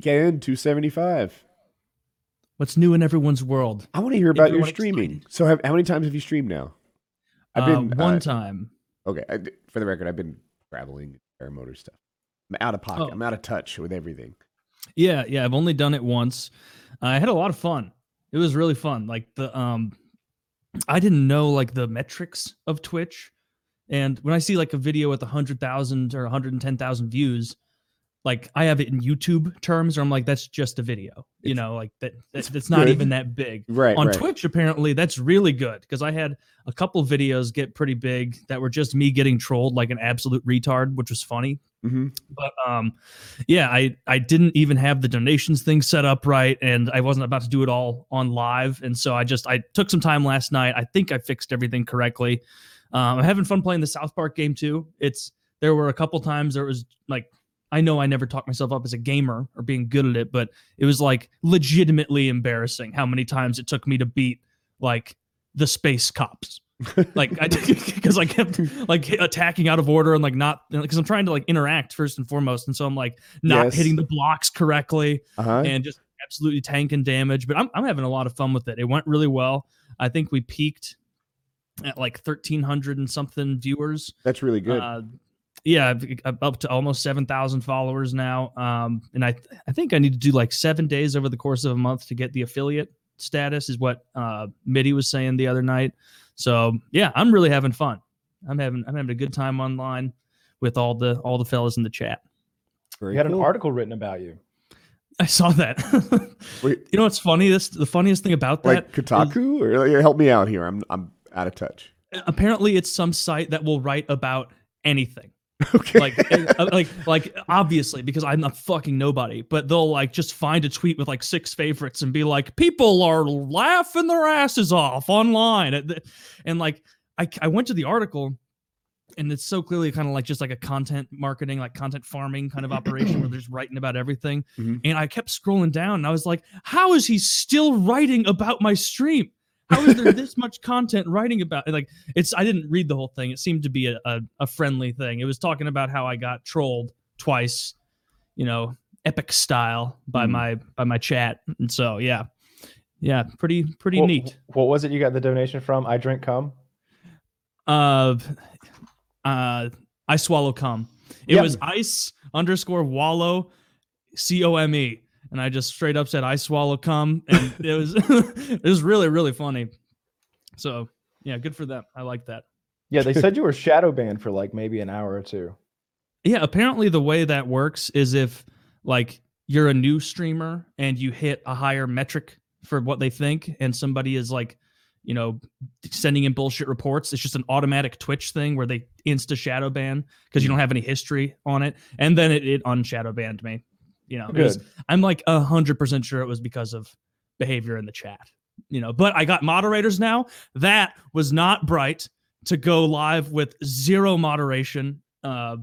PKN 275. What's new in everyone's world? I want to hear about your streaming. So, have, how many times have you streamed now? I've Uh, been one uh, time. Okay, I, for the record, I've been traveling, paramotor stuff. I'm out of pocket. Oh. I'm out of touch with everything. Yeah, yeah. I've only done it once. I had a lot of fun. It was really fun. Like the um, I didn't know like the metrics of Twitch, and when I see like a video with a hundred thousand or hundred and ten thousand views, like I have it in YouTube terms, or I'm like, that's just a video. You It's- know, like that. it's that's not even that big. Right. on right. Twitch, apparently, that's really good because I had a couple videos get pretty big that were just me getting trolled like an absolute retard, which was funny. Mhm. But um, yeah, I I didn't even have the donations thing set up right, and I wasn't about to do it all on live, and so I just I took some time last night. I think I fixed everything correctly. Um, I'm having fun playing the South Park game too. It's there were a couple times there was like I know I never talk myself up as a gamer or being good at it, but it was like legitimately embarrassing how many times it took me to beat like the space cops. like I because I kept like attacking out of order and like not because I'm trying to like interact first and foremost, and so I'm like not Yes. hitting the blocks correctly Uh-huh. and just absolutely tanking damage. But I'm I'm having a lot of fun with it. It went really well. I think we peaked at like 1300 and something viewers. That's really good. Uh, yeah, I've- up to almost 7,000 followers now. Um, and I, I think I need to do like seven days over the course of a month to get the affiliate status, is what uh, Mitty was saying the other night. So yeah, I'm really having fun. I'm having I'm having a good time online with all the all the fellas in the chat. Very You had an article written about you. I saw that. Wait. you know what's funny? This the funniest thing about that. like Kotaku, or like, help me out here. I'm I'm out of touch. apparently, it's some site that will write about anything. Okay. like uh, like like obviously because i'm a fucking nobody but they'll like just find a tweet with like six favorites and be like people are laughing their asses off online and, like I, I went to the article and it's so clearly kind of like just like a content marketing like content farming kind of operation where they're just writing about everything Mhm. and i kept scrolling down and i was like how is he still writing about my stream how is there this much content writing about it like it's i didn't read the whole thing it seemed to be a, a, a friendly thing it was talking about how i got trolled twice you know epic style by Hmm. my by my chat and so yeah yeah pretty pretty What- neat What was it you got the donation from? I drink cum. uh uh i swallow cum it Yeah. was ice underscore wallow c-o-m-e and i just straight up said i swallow cum and it was it was really really funny so yeah good for them i like that Yeah, they said you were shadow banned for like maybe an hour or two. Yeah, apparently the way that works is if like you're a new streamer and you hit a higher metric for what they think and somebody is like, you know, sending in bullshit reports, it's just an automatic Twitch thing where they insta shadow ban because you don't have any history on it and then it, it unshadow banned me. You know, was- I'm like a hundred percent sure it was because of behavior in the chat. You know, but I got moderators now. That was not bright to go live with zero moderation. Uh,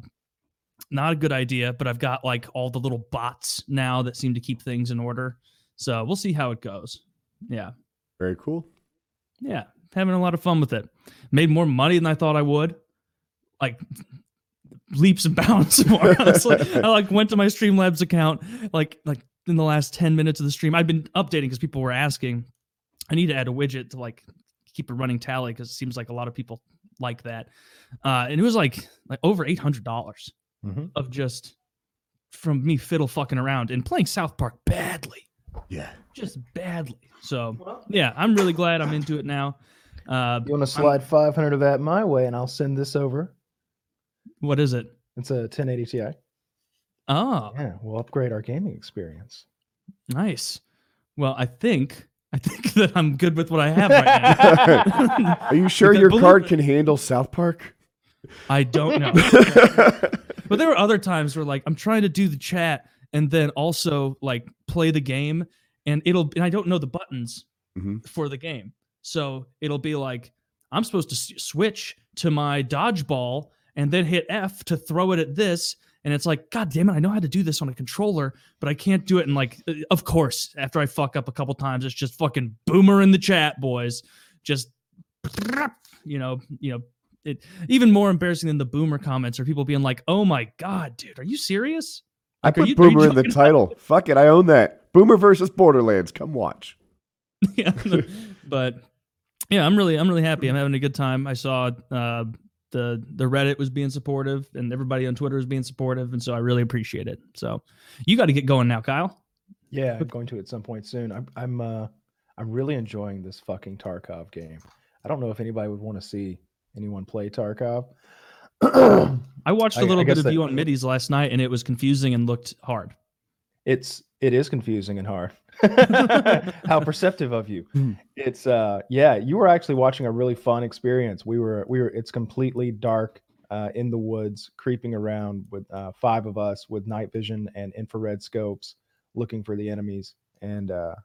not a good idea, but I've got like all the little bots now that seem to keep things in order. So we'll see how it goes. Yeah. Very cool. Yeah. Having a lot of fun with it. Made more money than I thought I would. Like leaps and bounds more. honestly. I like went to my Streamlabs account like like in the last 10 minutes of the stream. I've been updating because people were asking. I need to add a widget to like keep a running tally because it seems like a lot of people like that. Uh, and it was like like over eight hundred dollars Mhm. of just from me fiddle fucking around and playing South Park badly, Yeah. just badly. So yeah, I'm really glad I'm into it now. Uh, You want to slide 500 of that my way, and I'll send this over. What is it? It's a 1080 Ti. Oh, Yeah, we'll upgrade our gaming experience. nice. Well, I think I think that I'm good with what I have right now. Are you sure your card it- can handle South Park? I don't know. but there were other times where like I'm trying to do the chat and then also like play the game and it'll and I don't know the buttons Mhm. for the game. So it'll be like I'm supposed to switch to my dodgeball and then hit F to throw it at this and it's like god damn it I know how to do this on a controller but I can't do it and like uh, of course after I fuck up a couple times it's just fucking boomer in the chat boys just you know you know it even more embarrassing than the boomer comments are people being like, "Oh my god, dude, are you serious?" I Like, are put you- Boomer in the title. Fuck it, I own that. Boomer versus Borderlands. Come watch. yeah, but yeah, I'm really I'm really happy. I'm having a good time. I saw uh, the the Reddit was being supportive, and everybody on Twitter was being supportive, and so I really appreciate it. So you got to get going now, Kyle. Yeah, I'm going to at some point soon. I'm I'm uh I'm really enjoying this fucking Tarkov game. I don't know if anybody would want to see anyone play Tarkov. I watched a little bit of that- you on middies last night, and it was confusing and looked hard. it's it is confusing and hard. How perceptive of you. Hmm. It's uh yeah, you were actually watching a really fun experience. We were we were it's completely dark uh in the woods, creeping around with uh five of us with night vision and infrared scopes looking for the enemies. And uh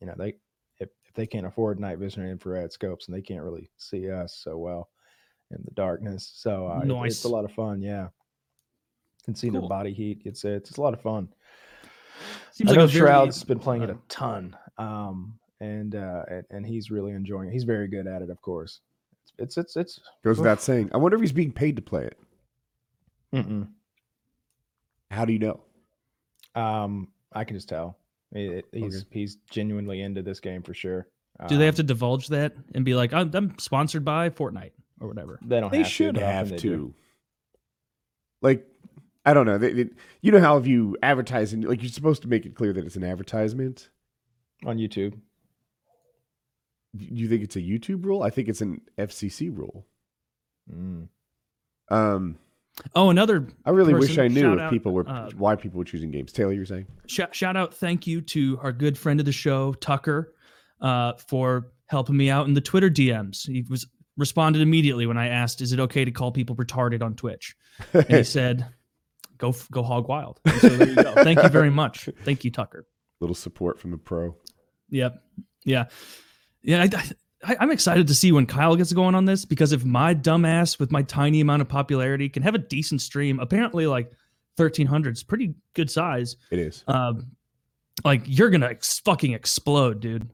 you know, they if, if they can't afford night vision and infrared scopes and they can't really see us so well in the darkness. So uh, it- it's a lot of fun, yeah. Can see their Cool. body heat. It's it's, it's a lot of fun. Seems I like know a very, Shroud's been playing it a ton, um, and, uh, and and he's really enjoying it. He's very good at it, of course. It's it's it's. it's Goes without saying. I wonder if he's being paid to play it. mm-mm. How do you know? Um, I can just tell. It- it- he's Okay. he's genuinely into this game for sure. Do they have Um, to divulge that and be like, I'm, I'm sponsored by Fortnite or whatever? They don't. They have should to, but often have they to. do. Like, I don't know. They, they- you know how if you advertise and like you're supposed to make it clear that it's an advertisement. on YouTube. Do you think it's a YouTube rule? I think it's an FCC rule. Mm. Um, Oh, another I really wish I knew if out, people were uh, why people were choosing games. Taylor, you're saying? sh- shout out, thank you to our good friend of the show, Tucker, uh, for helping me out in the Twitter DMs. He was responded immediately when I asked, "Is it okay to call people retarded on Twitch?" And he said, "Go go hog wild." And so there you go. Thank you very much. Thank you, Tucker. Little support from the pro. Yep. Yeah. Yeah. I, I, I'm excited to see when Kyle gets going on this because if my dumbass with my tiny amount of popularity can have a decent stream, apparently like 1300 is pretty good size. It is. Um, like you're gonna ex- fucking explode, dude.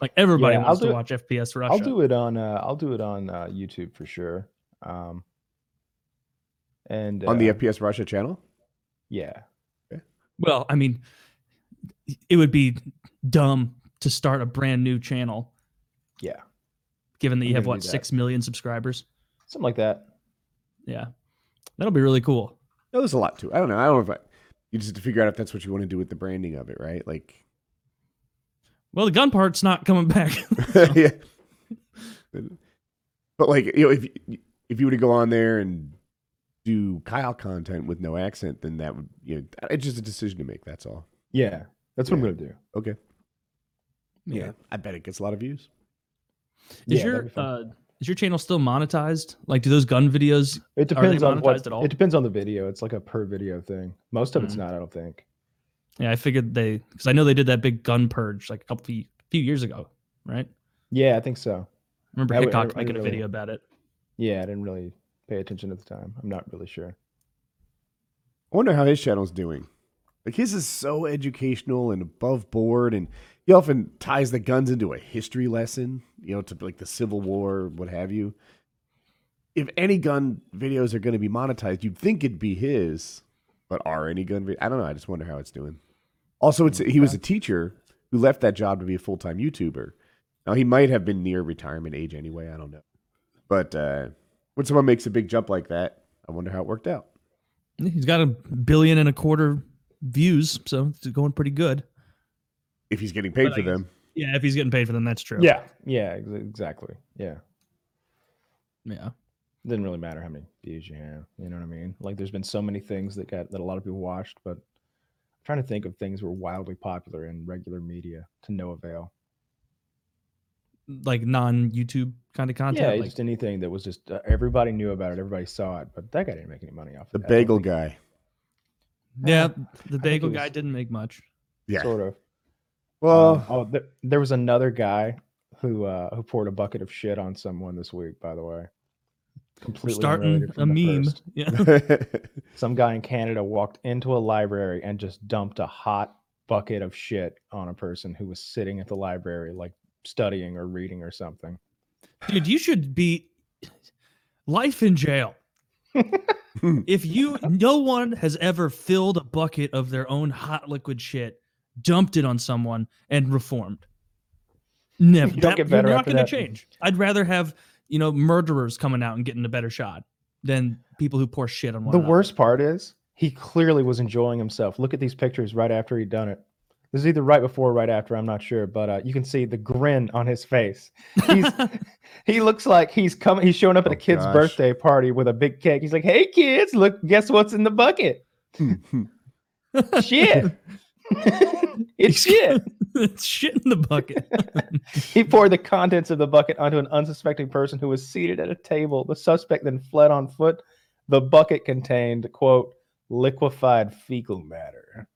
Like everybody Yeah, wants to it- watch FPS Russia. I'll do it on. Uh, I'll do it on uh, YouTube for sure. Um, and On the uh, FPS Russia channel? Yeah, Well, I mean, it would be dumb to start a brand new channel yeah, given that I'm you have what six million subscribers. something like that. Yeah, that'll be really cool. No, there's a lot to it. I don't know. I don't know if I, you just have to figure out if that's what you want to do with the branding of it, right? Like, Well, the gun part's not coming back. yeah. But like, you know, if if you were to go on there and do Kyle content with no accent, then that would, you know, it's just a decision to make. That's all. Yeah, that's what I'm gonna do. Okay. yeah. I bet it gets a lot of views. Is Yeah, your that'd be fun. uh, is your channel still monetized? Like, do those gun videos? It they depends on what. at all? It depends on the video. It's like a per video thing. Most of it's Mhm. not. I don't think. Yeah, I figured they because I know they did that big gun purge like a couple few, few years ago, right? Yeah, I think so. I remember I w- I- Hickok I making a video about it. Yeah, I didn't really pay attention at the time. I'm not really sure. I wonder how his channel's doing. Like his is so educational and above board, and he often ties the guns into a history lesson, you know, to like the Civil War, what have you. If any gun videos are going to be monetized, you'd think it'd be his, but are any gun? Vi- I don't know. I just wonder how it's doing. Also, it's he was a teacher who left that job to be a full time YouTuber. Now he might have been near retirement age anyway. I don't know, but uh, when someone makes a big jump like that, I wonder how it worked out. He's got a billion and a quarter views, so it's going pretty good. If he's getting paid But for guess- them. Yeah, if he's getting paid for them, that's true. Yeah, yeah, exactly. Yeah, yeah. It doesn't really matter how many views you have. You know what I mean? Like, there's been so many things that got that a lot of people watched, but I'm trying to think of things that were wildly popular in regular media to no avail. Like non YouTube kind of content. yeah, like, just anything that was just uh, everybody knew about it, everybody saw it, but that guy didn't make any money off The of it. I bagel guy. yeah, the bagel guy was- didn't make much. Yeah. sort of. Well, Um, oh, there, there was another guy who uh, who poured a bucket of shit on someone this week. By the way, completely starting a meme. first. Yeah. Some guy in Canada walked into a library and just dumped a hot bucket of shit on a person who was sitting at the library, like studying or reading or something. Dude, you should be life in jail. if you, no one has ever filled a bucket of their own hot liquid shit, dumped it on someone, and reformed. Never. Don't That- get better You're not going to change. I'd rather have you know murderers coming out and getting a better shot than people who pour shit on one. The another. worst part is he clearly was enjoying himself. Look at these pictures right after he'd done it. This is either right before or right after. I'm not sure, but uh, you can see the grin on his face. He's he looks like he's coming. He's showing up at a Oh, kid's gosh. birthday party with a big cake. He's like, "Hey kids, look, guess what's in the bucket? Shit, it's shit." it's shit in the bucket. He poured the contents of the bucket onto an unsuspecting person who was seated at a table. The suspect then fled on foot. The bucket contained, quote, liquefied fecal matter.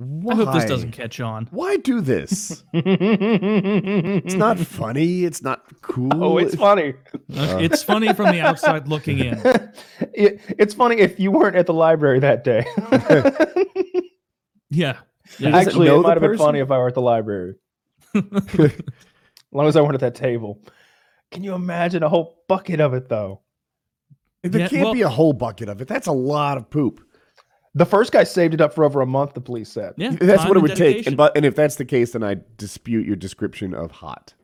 I hope this doesn't catch on. Why do this? it's It's not funny. It's not cool. Oh, it's funny. Uh. it's funny from the outside looking in. It- it's funny if you weren't at the library that day. Yeah. Yeah. Actually, know it might have been funny if I were at the library. As long as I weren't at that table. Can you imagine a whole bucket of it though? There Yeah, can't well- be a whole bucket of it. That's a lot of poop. The first guy saved it up for over a month, the police said. yeah. That's what it and would take. And but and if that's the case, then I dispute your description of hot.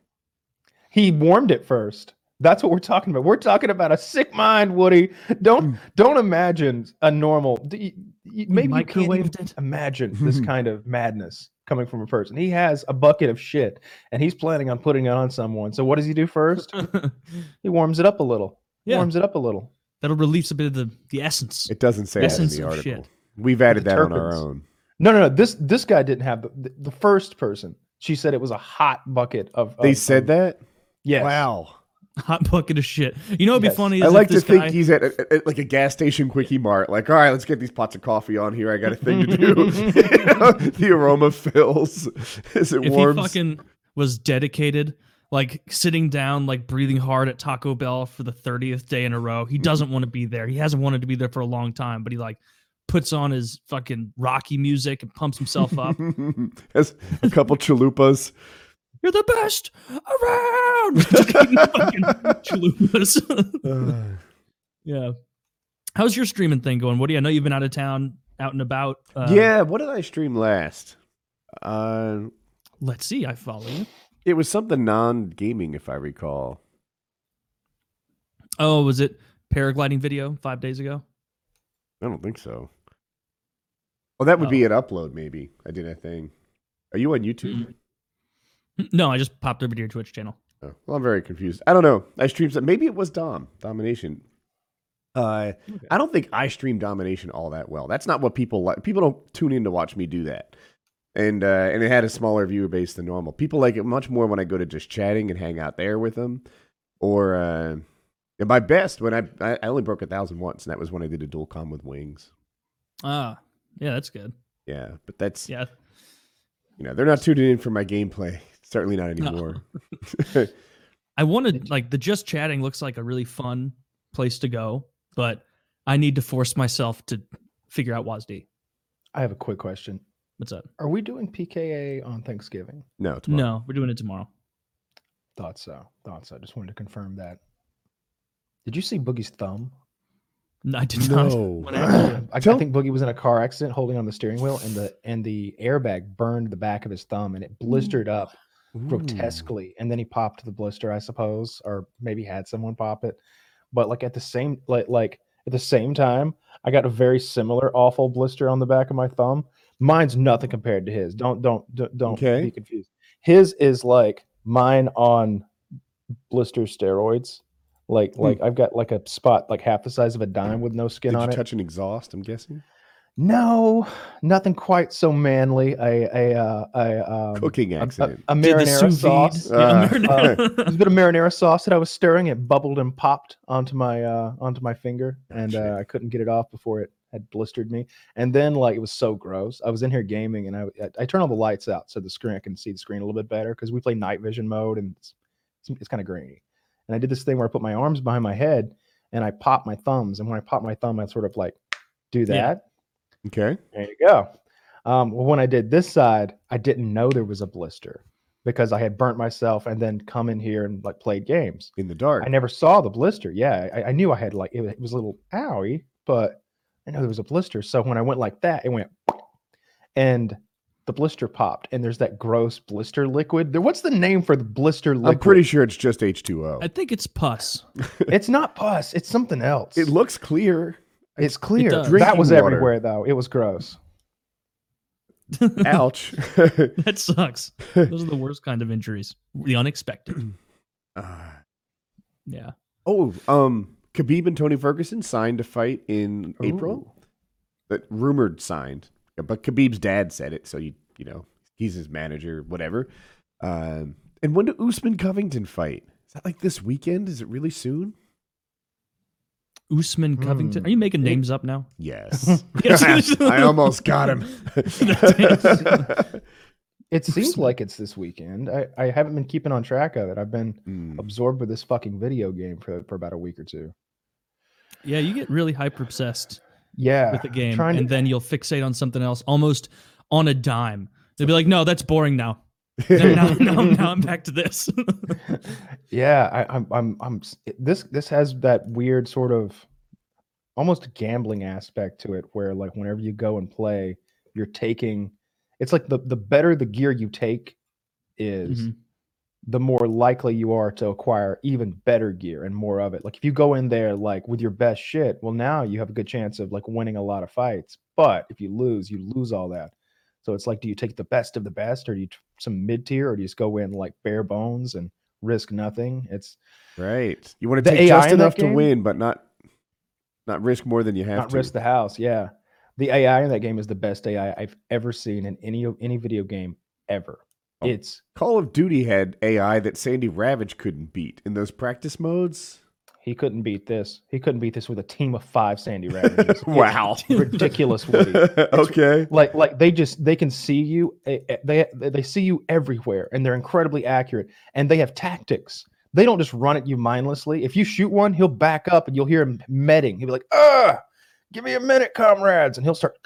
He warmed it first. That's what we're talking about. We're talking about a sick mind, Woody. Don't hmm. don't imagine a normal. d- y- y- Maybe you can't even it. imagine this kind of madness coming from a person. He has a bucket of shit, and he's planning on putting it on someone. So what does he do first? He warms it up a little. Yeah. Warms it up a little. That'll release a bit of the, the essence. It doesn't say that in the article. shit. We've added The that on our own. No, no, no. This this guy didn't have the, the, the first person. She said it was a hot bucket of. They of- said of- that. Yes. Wow. Hot bucket of shit. You know what'd Yes. be funny is I if like to this think guy, he's at, at- at like a gas station quickie mart. Like, all right, let's get these pots of coffee on here. I got a thing to do. You know, the aroma fills as it if warms. he fucking was dedicated, like sitting down, like breathing hard at Taco Bell for the 30th day in a row, he doesn't want to be there. He hasn't wanted to be there for a long time, but he like puts on his fucking Rocky music and pumps himself up. Has a couple chalupas. You're the best around. Fucking chalupas. Yeah. How's your streaming thing going, Woody? I know you've been out of town, out and about. Uh, yeah, what did I stream last? Uh, Let's see. I follow you. it was something non-gaming, if I recall. Oh, was it paragliding video five days ago? I don't think so. Oh, that would Oh. be an upload. Maybe I did a thing. Are you on YouTube? No, I just popped over to your Twitch channel. Oh, well, I'm very confused. I don't know. I streamed some. Maybe it was Dom Domination. Uh, I don't think I stream Domination all that well. That's not what people like. People don't tune in to watch me do that. And uh, and it had a smaller viewer base than normal. People like it much more when I go to just chatting and hang out there with them. Or uh, and my best when I I I only broke a thousand once, and that was when I did a dual com with wings. Ah, yeah, that's good. Yeah, but that's Yeah. you know they're not tuning in for my gameplay. Certainly not No. anymore. I wanted like the just chatting looks like a really fun place to go, but I need to force myself to figure out WASD. I have a quick question. What's up? Are we doing PKA on Thanksgiving? no, tomorrow. No, we're doing it tomorrow. Thought so. Thought so. Just wanted to confirm that. Did you see Boogie's thumb? No, I did not. No. What happened? I, I Tell- think Boogie was in a car accident holding on the steering wheel, and the and the airbag burned the back of his thumb, and it blistered up Ooh. grotesquely. And then he popped the blister, I suppose, or maybe had someone pop it. But like at the same like like at the same time, I got a very similar awful blister on the back of my thumb. Mine's nothing compared to his. Don't don't don't, don't Okay. be confused. His is like mine on blister steroids. Like Hmm. like I've got like a spot like half the size of a dime with no skin Did on you it. touch an exhaust? I'm guessing. No, nothing quite so manly. A a uh, a um, Cooking a, a, accident. a the marinara sauce. Yeah, Uh. There's a bit of marinara sauce that I was stirring. It bubbled and popped onto my uh, onto my finger, and uh, I couldn't get it off before it had blistered me. And then like it was so gross. I was in here gaming, and I I, I turn all the lights out so the screen I can see the screen a little bit better because we play night vision mode and it's it's, it's kind of grainy. And I did this thing where I put my arms behind my head and I pop my thumbs. And when I pop my thumb, I sort of like do that. Yeah. Okay. There you go. Um, well, when I did this side, I didn't know there was a blister because I had burnt myself and then come in here and like played games. In the dark. I never saw the blister. Yeah, I, I knew I had like it, it was a little owie, but I know there was a blister. So when I went like that, it went, and the blister popped, and there's that gross blister liquid. There, what's the name for the blister liquid? I'm pretty sure it's just H2O. I think it's pus. it's not pus. It's something else. It looks clear. it's clear. does. that was Drinking water. everywhere though. It was gross. Ouch. that sucks. Those are the worst kind of injuries. The unexpected. Ah. Yeah. oh, um, Khabib and Tony Ferguson signed to fight in April. Ooh. That rumored signed, but Khabib's dad said it, so you you know he's his manager, whatever. Um, and when do Usman Covington fight? Is that like this weekend? Is it really soon? Usman Covington. Hmm. Are you making It- names up now? Yes. Yes. I almost got him. It seems like it's this weekend. I, I haven't been keeping on track of it. I've been Mm. absorbed with this fucking video game for, for about a week or two. Yeah, you get really hyper obsessed Yeah. with the game, and to- then you'll fixate on something else almost on a dime. They'll be like, "No, that's boring now. Now, now, now, I'm back to this." yeah, I, I'm, I'm, I'm. This, this has that weird sort of, almost gambling aspect to it, where like whenever you go and play, you're taking. It's like the the better the gear you take is, Mhm. The more likely you are to acquire even better gear and more of it. Like if you go in there like with your best shit, well now you have a good chance of like winning a lot of fights. But if you lose, you lose all that. So it's like, do you take the best of the best, or do you t- some mid tier, or do you just go in like bare bones and risk nothing? It's right. You want to take AI just enough to win, but not not risk more than you have not to. risk the house. Yeah, the AI in that game is the best AI I've ever seen in any any video game ever. Oh. It's Call of Duty had AI that Sandy Ravage couldn't beat in those practice modes. he couldn't beat this. He couldn't beat this with a team of five Sandy Ravages. It's Wow. ridiculous, okay. like like they just they can see you eh, eh, they they see you everywhere and they're incredibly accurate and they have tactics they don't just run at you mindlessly if you shoot one he'll back up and you'll hear him medding he'll be like uh give me a minute comrades and he'll start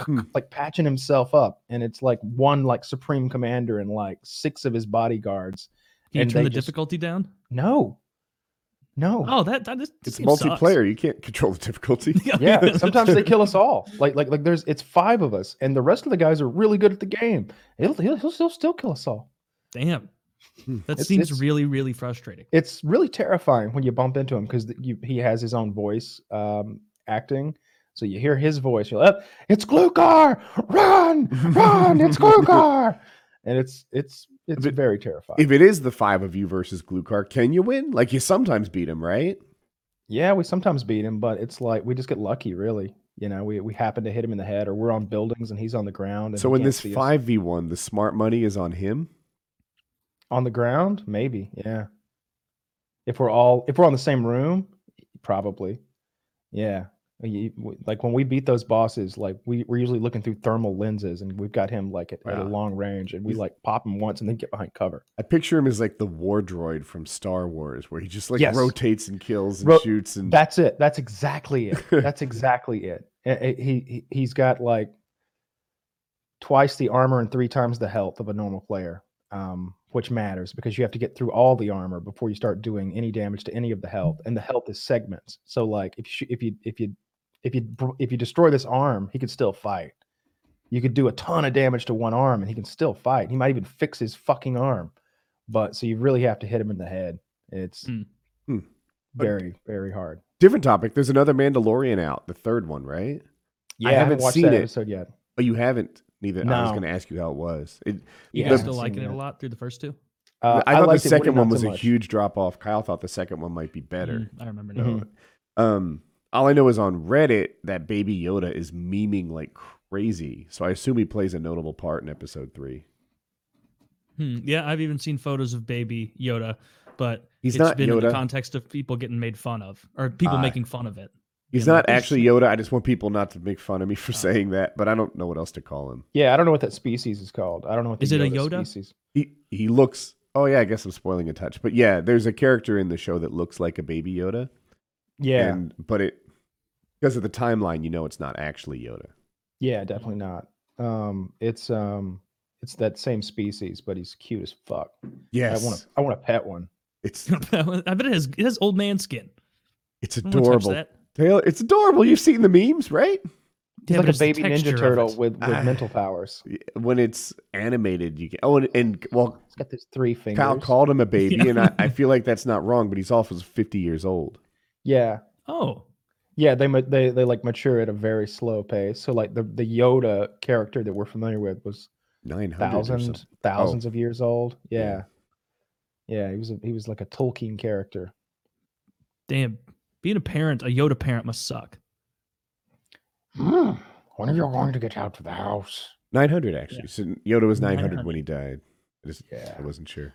Hmm. like patching himself up and it's like one like supreme commander and like six of his bodyguards Can you And turn the just- difficulty down? no no Oh, that that is It's game sucks. multiplayer. You can't control the difficulty. yeah sometimes they kill us all like like like there's it's five of us and the rest of the guys are really good at the game he'll he'll, he'll still still kill us all Damn. Hmm. That It's- seems it's- really, really frustrating. it's really terrifying when you bump into him because you he has his own voice um acting so you hear his voice you're like "Oh, it's Glukhar run! Run! It's Glukhar and it's it's it's very terrifying. If it is the five of you versus Glukhar, can you win? Like you sometimes beat him, right? yeah we sometimes beat him but it's like we just get lucky really. You know we, we happen to hit him in the head or we're on buildings and he's on the ground and So in this five v one, the smart money is on him. on the ground? Maybe yeah. If we're all if we're on the same room? Probably. Yeah like when we beat those bosses like we, we're usually looking through thermal lenses and we've got him like at, at a long range and we like pop him once and then get behind cover. I picture him as like the war droid from Star Wars, where he just like Yes. rotates and kills and Ro- shoots and that's it. That's exactly it. That's exactly it. He, he he's got like twice the armor and three times the health of a normal player um which matters because you have to get through all the armor before you start doing any damage to any of the health and the health is segments. So like if you if you if you if you if you destroy this arm he could still fight you could do a ton of damage to one arm and he can still fight he might even fix his fucking arm but so you really have to hit him in the head it's. Hmm. Very very hard different topic. There's another Mandalorian out, the third one, right? yeah I haven't watched seen that it. episode yet Oh, you haven't. Neither. I was going to ask you how it was. It, You Yeah, guys the- still haven't liking it a lot through the first two? Uh, I thought the liked it, Woody, second not one so was a huge drop off. Kyle thought the second one might be better. Mm, I remember So, now. Mhm. um, all I know is on Reddit that Baby Yoda is memeing like crazy. So I assume he plays a notable part in episode three. Hmm, Yeah, I've even seen photos of baby Yoda, but He's it's not been in the Yoda. context of people getting made fun of or people Ah. making fun of it. He's You know, not actually Yoda. I just want people not to make fun of me for Oh. saying that, but I don't know what else to call him. Yeah, I don't know what that species is called. I don't know what the Is it a Yoda Yoda? species. He he looks. Oh yeah, I guess I'm spoiling a touch, but yeah, there's a character in the show that looks like a baby Yoda. Yeah, and, but it because of the timeline, you know, it's not actually Yoda. yeah, definitely not. Um, it's um, it's that same species, but he's cute as fuck. Yes, I want to, I want to pet one. it's I bet it has it has old man skin. it's I don't wanna touch adorable. Taylor, it's adorable. You've seen the memes, right? He's Yeah, like a baby Ninja Turtle with, with Ah. mental powers. When it's animated, you can. Oh, and, and well, it's got those three fingers. Kyle called him a baby, Yeah. and I, I feel like that's not wrong, but he's also 50 years old. Yeah, Oh, yeah. They ma- they they like mature at a very slow pace. So like the the Yoda character that we're familiar with was 900 or thousands something. of years old. Yeah. Yeah, yeah. He was a, he was like a Tolkien character. damn. Being a parent, a Yoda parent must suck. Hmm. When are you going to get out to the house? 900, actually. Yeah. So Yoda was 900, 900. when he died. I, just, Yeah. I wasn't sure.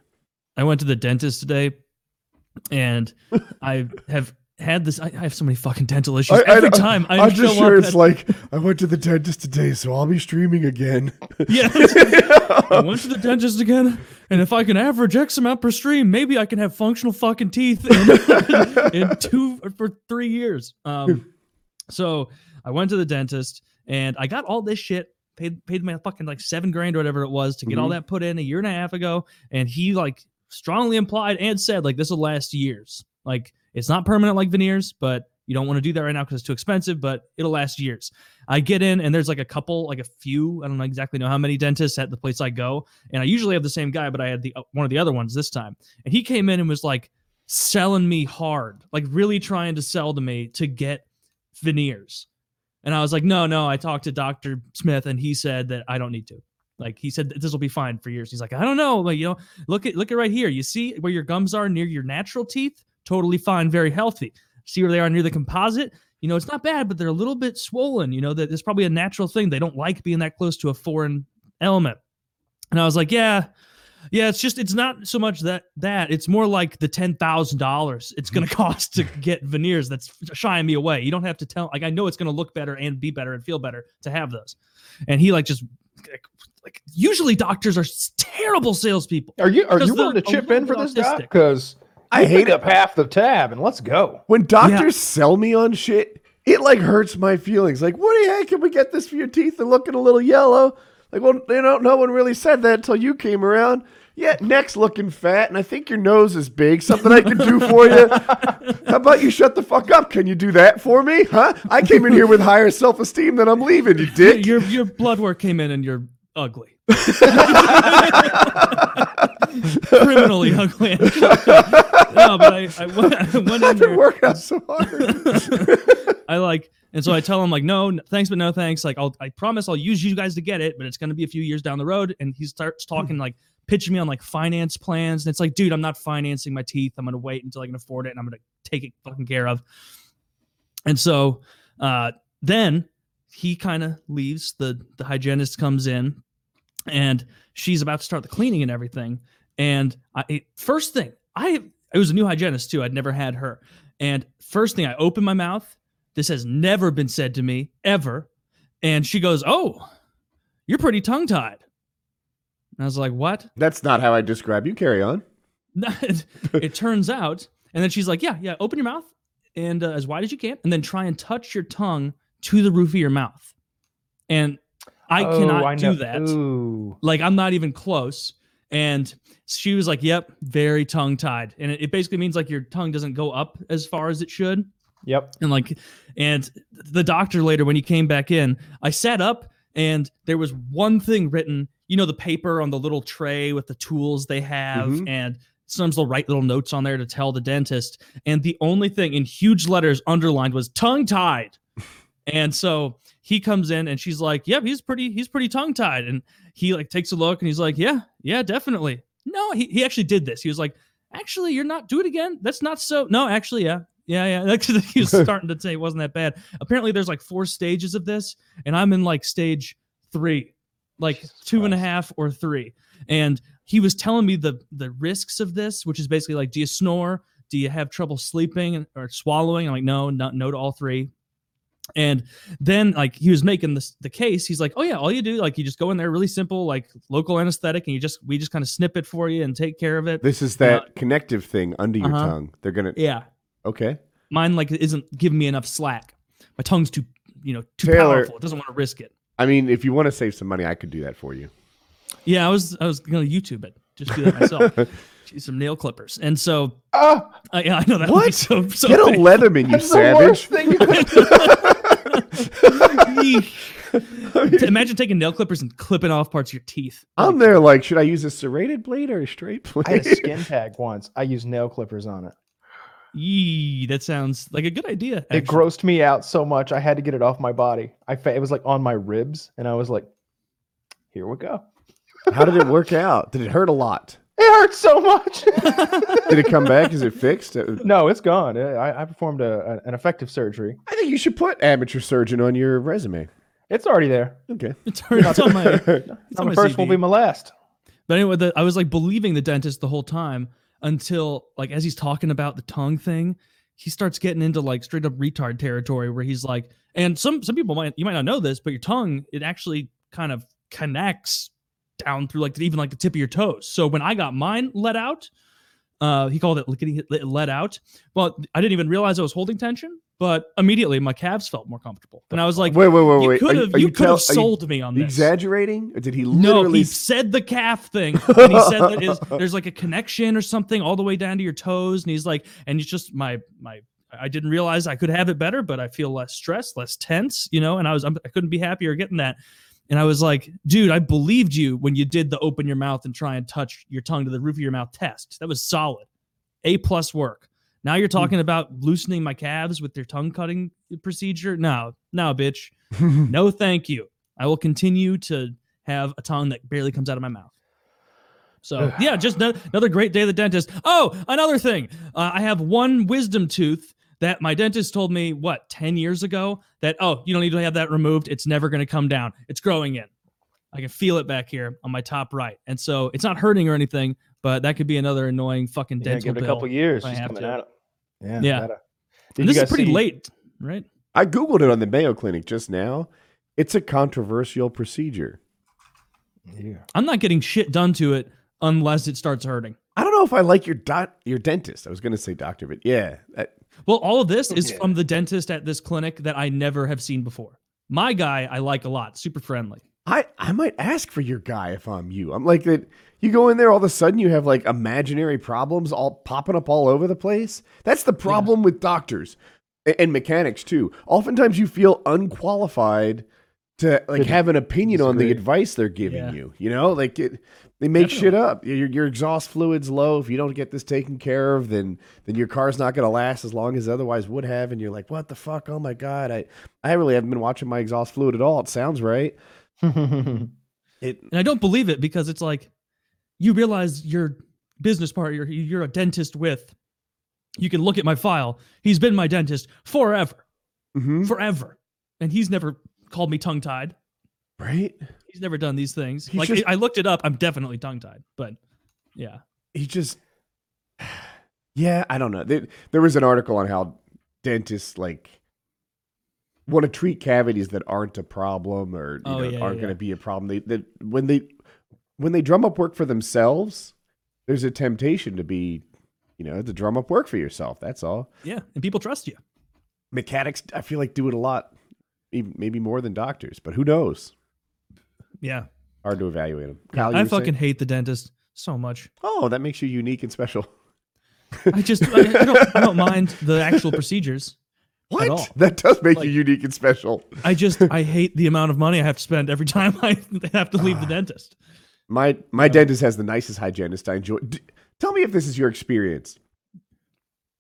I went to the dentist today, and I have had this. I, I have so many fucking dental issues I- every I- time. I I'm just sure it's at- like I went to the dentist today, so I'll be streaming again. Yeah. I went to the dentist again, and if I can average X amount per stream, maybe I can have functional fucking teeth in, in two for three years. Um, so I went to the dentist, and I got all this shit. Paid paid my fucking like seven grand or whatever it was to get all Mhm. that put in a year and a half ago, and he like strongly implied and said like this will last years. Like it's not permanent like veneers, but you don't want to do that right now because it's too expensive, but it'll last years. I get in and there's like a couple, like a few, I don't exactly know how many dentists at the place I go, and I usually have the same guy, but I had the uh, one of the other ones this time, and he came in and was like selling me hard, like really trying to sell to me to get veneers, and I was like, no, no, I talked to Doctor Smith and he said that I don't need to. Like he said, this will be fine for years. He's like, I don't know, like you know, look at look at right here. You see where your gums are near your natural teeth, totally fine, very healthy. See where they are near the composite, you know, it's not bad, but they're a little bit swollen. You know, that it's probably a natural thing. They don't like being that close to a foreign element. And I was like, yeah, yeah, it's just it's not so much that that it's more like the ten thousand dollars it's gonna mm. cost to get veneers that's shying me away. You don't have to tell like I know it's gonna look better and be better and feel better to have those. And he like just like, like usually doctors are terrible salespeople. Are you are you willing to chip in for this guy? Because I hate up half the tab and let's go. When doctors sell me on shit, it like hurts my feelings. Like, what the heck can we get this for your teeth? They're looking a little yellow. Like, well, you know, no one really said that until you came around. Yeah, neck's looking fat, and I think your nose is big. Something I can do for you. How about you shut the fuck up? Can you do that for me? Huh? I came in here with higher self esteem than I'm leaving, you dick. Your your blood work came in and you're ugly. Criminally ugly. no, but I, I went, I went in I've there. been working out so hard. I like, and so I tell him like, no, thanks, but no thanks. Like, I'll, I promise I'll use you guys to get it, but it's going to be a few years down the road. And he starts talking like, pitching me on like finance plans, and it's like, dude, I'm not financing my teeth. I'm going to wait until I can afford it, and I'm going to take it fucking care of. And so, uh, then he kind of leaves. The the hygienist comes in, and she's about to start the cleaning and everything. And I it- first thing I it was a new hygienist too. I'd never had her. And first thing I open my mouth. This has never been said to me ever. And she goes, "Oh, you're pretty tongue tied." And I was like, "What?" That's not how I describe you. Carry on. it, it turns out, and then she's like, "Yeah, yeah, open your mouth and uh, as wide as you can, and then try and touch your tongue to the roof of your mouth." And I Oh, cannot I do know. that. Ooh. Like I'm not even close. And she was like, "Yep, very tongue tied," and it, it basically means like your tongue doesn't go up as far as it should. Yep. and like and the doctor later when he came back in i sat up and there was one thing written you know the paper on the little tray with the tools they have Mhm. and sometimes they'll write little notes on there to tell the dentist. And the only thing in huge letters underlined was tongue tied and so he comes in and she's like yep he's pretty he's pretty tongue tied and he like takes a look and he's like yeah yeah definitely. No he, he actually did this. He was like actually you're not do it again? That's not so no actually yeah yeah yeah. Actually he was starting to say it wasn't that bad. Apparently there's like four stages of this and i'm in like stage three like Jesus two and a half or three. And he was telling me the the risks of this which is basically like do you snore? Do you have trouble sleeping or swallowing? I'm like no not no to all three and then like he was making this the case he's like oh yeah all you do like you just go in there really simple like local anesthetic and you just we just kind of snip it for you and take care of it This is that Uh, connective thing under your uh-huh. tongue. They're gonna. yeah Okay. mine like isn't giving me enough slack my tongue's too you know too Taylor- powerful it doesn't want to risk it I mean, if you want to save some money, I could do that for you. yeah i was i was gonna youtube it just do that myself. Some nail clippers. And so, Ah, uh, yeah, I know that What? so, so Get a. Leatherman, you that's savage. thing you could Eesh. Imagine taking nail clippers and clipping off parts of your teeth. I'm there like, should I use a serrated blade or a straight blade? I had a skin tag once. I used nail clippers on it. Yee, that sounds like a good idea. It grossed me out so much. I had to get it off my body. I fe- it was like on my ribs, and I was like, "Here we go." How did it work out? Did it hurt a lot? It hurt so much. Did it come back? Is it fixed? Uh, no, it's gone. I, I performed a, a- an effective surgery. I think you should put amateur surgeon on your resume. It's already there. Okay. It's, it's on my. It's on my my first will be my last. But anyway, the, I was like believing the dentist the whole time until like as he's talking about the tongue thing, he starts getting into like straight up retard territory where he's like, and some some people might you might not know this, but your tongue it actually kind of connects down through like even like the tip of your toes. So when I got mine let out, uh, he called it getting let out. Well, I didn't even realize I was holding tension, but immediately my calves felt more comfortable, and I was like, wait, wait, wait, you wait. could have are you could have you sold me on this. exaggerating? Or did he No, literally? he said the calf thing, and he said that is there's like a connection or something all the way down to your toes, and he's like, and it's just my my. I didn't realize I could have it better, but I feel less stressed, less tense, you know. And I was I'm, I couldn't be happier getting that. And I was like, dude, I believed you when you did the open your mouth and try and touch your tongue to the roof of your mouth test. That was solid, a plus work. Now you're talking about loosening my calves with your tongue cutting procedure. No, no, bitch. No, thank you. I will continue to have a tongue that barely comes out of my mouth. So yeah, just no- another great day at the dentist. Oh, another thing, uh, I have one wisdom tooth that my dentist told me what ten years ago that oh you don't need to have that removed. It's never going to come down. It's growing in. I can feel it back here on my top right, and so it's not hurting or anything. But that could be another annoying fucking Yeah, dental give it a couple years. if I She's have coming to. at it. Yeah. Yeah. And this is pretty see- late, right? I googled it on the Mayo Clinic just now. It's a controversial procedure. Yeah. I'm not getting shit done to it unless it starts hurting. I don't know if I like your dot your dentist. I was going to say doctor, but yeah, that- Well, all of this is Yeah. from the dentist at this clinic that I never have seen before. My guy, I like a lot, super friendly. I I might ask for your guy if I'm you. I'm like that. You go in there, all of a sudden you have like imaginary problems all popping up all over the place. That's the problem with doctors a- and mechanics too. Oftentimes you feel unqualified to like have an opinion on the advice they're giving Yeah. you. You know, like it, they make shit up. Your, your exhaust fluid's low. If you don't get this taken care of, then then your car's not going to last as long as it otherwise would have. And you're like, what the fuck? Oh my god, I I really haven't been watching my exhaust fluid at all. It sounds right. It And I don't believe it because it's like you realize your business partner, you're, you're a dentist with. You can look at my file. He's been my dentist forever, mhm, forever. And he's never called me tongue tied. right. He's never done these things. He's like just- I looked it up. I'm definitely tongue tied, but yeah. he just yeah i don't know there, there was an article on how dentists like want to treat cavities that aren't a problem or you Oh, know, yeah, aren't yeah, going to be a problem they, they when they when they drum up work for themselves there's a temptation to be you know to drum up work for yourself that's all Yeah. And people trust you. mechanics i feel like do it a lot maybe more than doctors but who knows Yeah. hard to evaluate them Kyle, I fucking saying? hate the dentist so much. oh that makes you unique and special I just I, I don't I don't mind the actual procedures. what all. that does make Like- you unique and special I just I hate the amount of money I have to spend every time I have to leave the dentist. My my dentist has the nicest hygienist. I enjoy. D- tell me if this is your experience.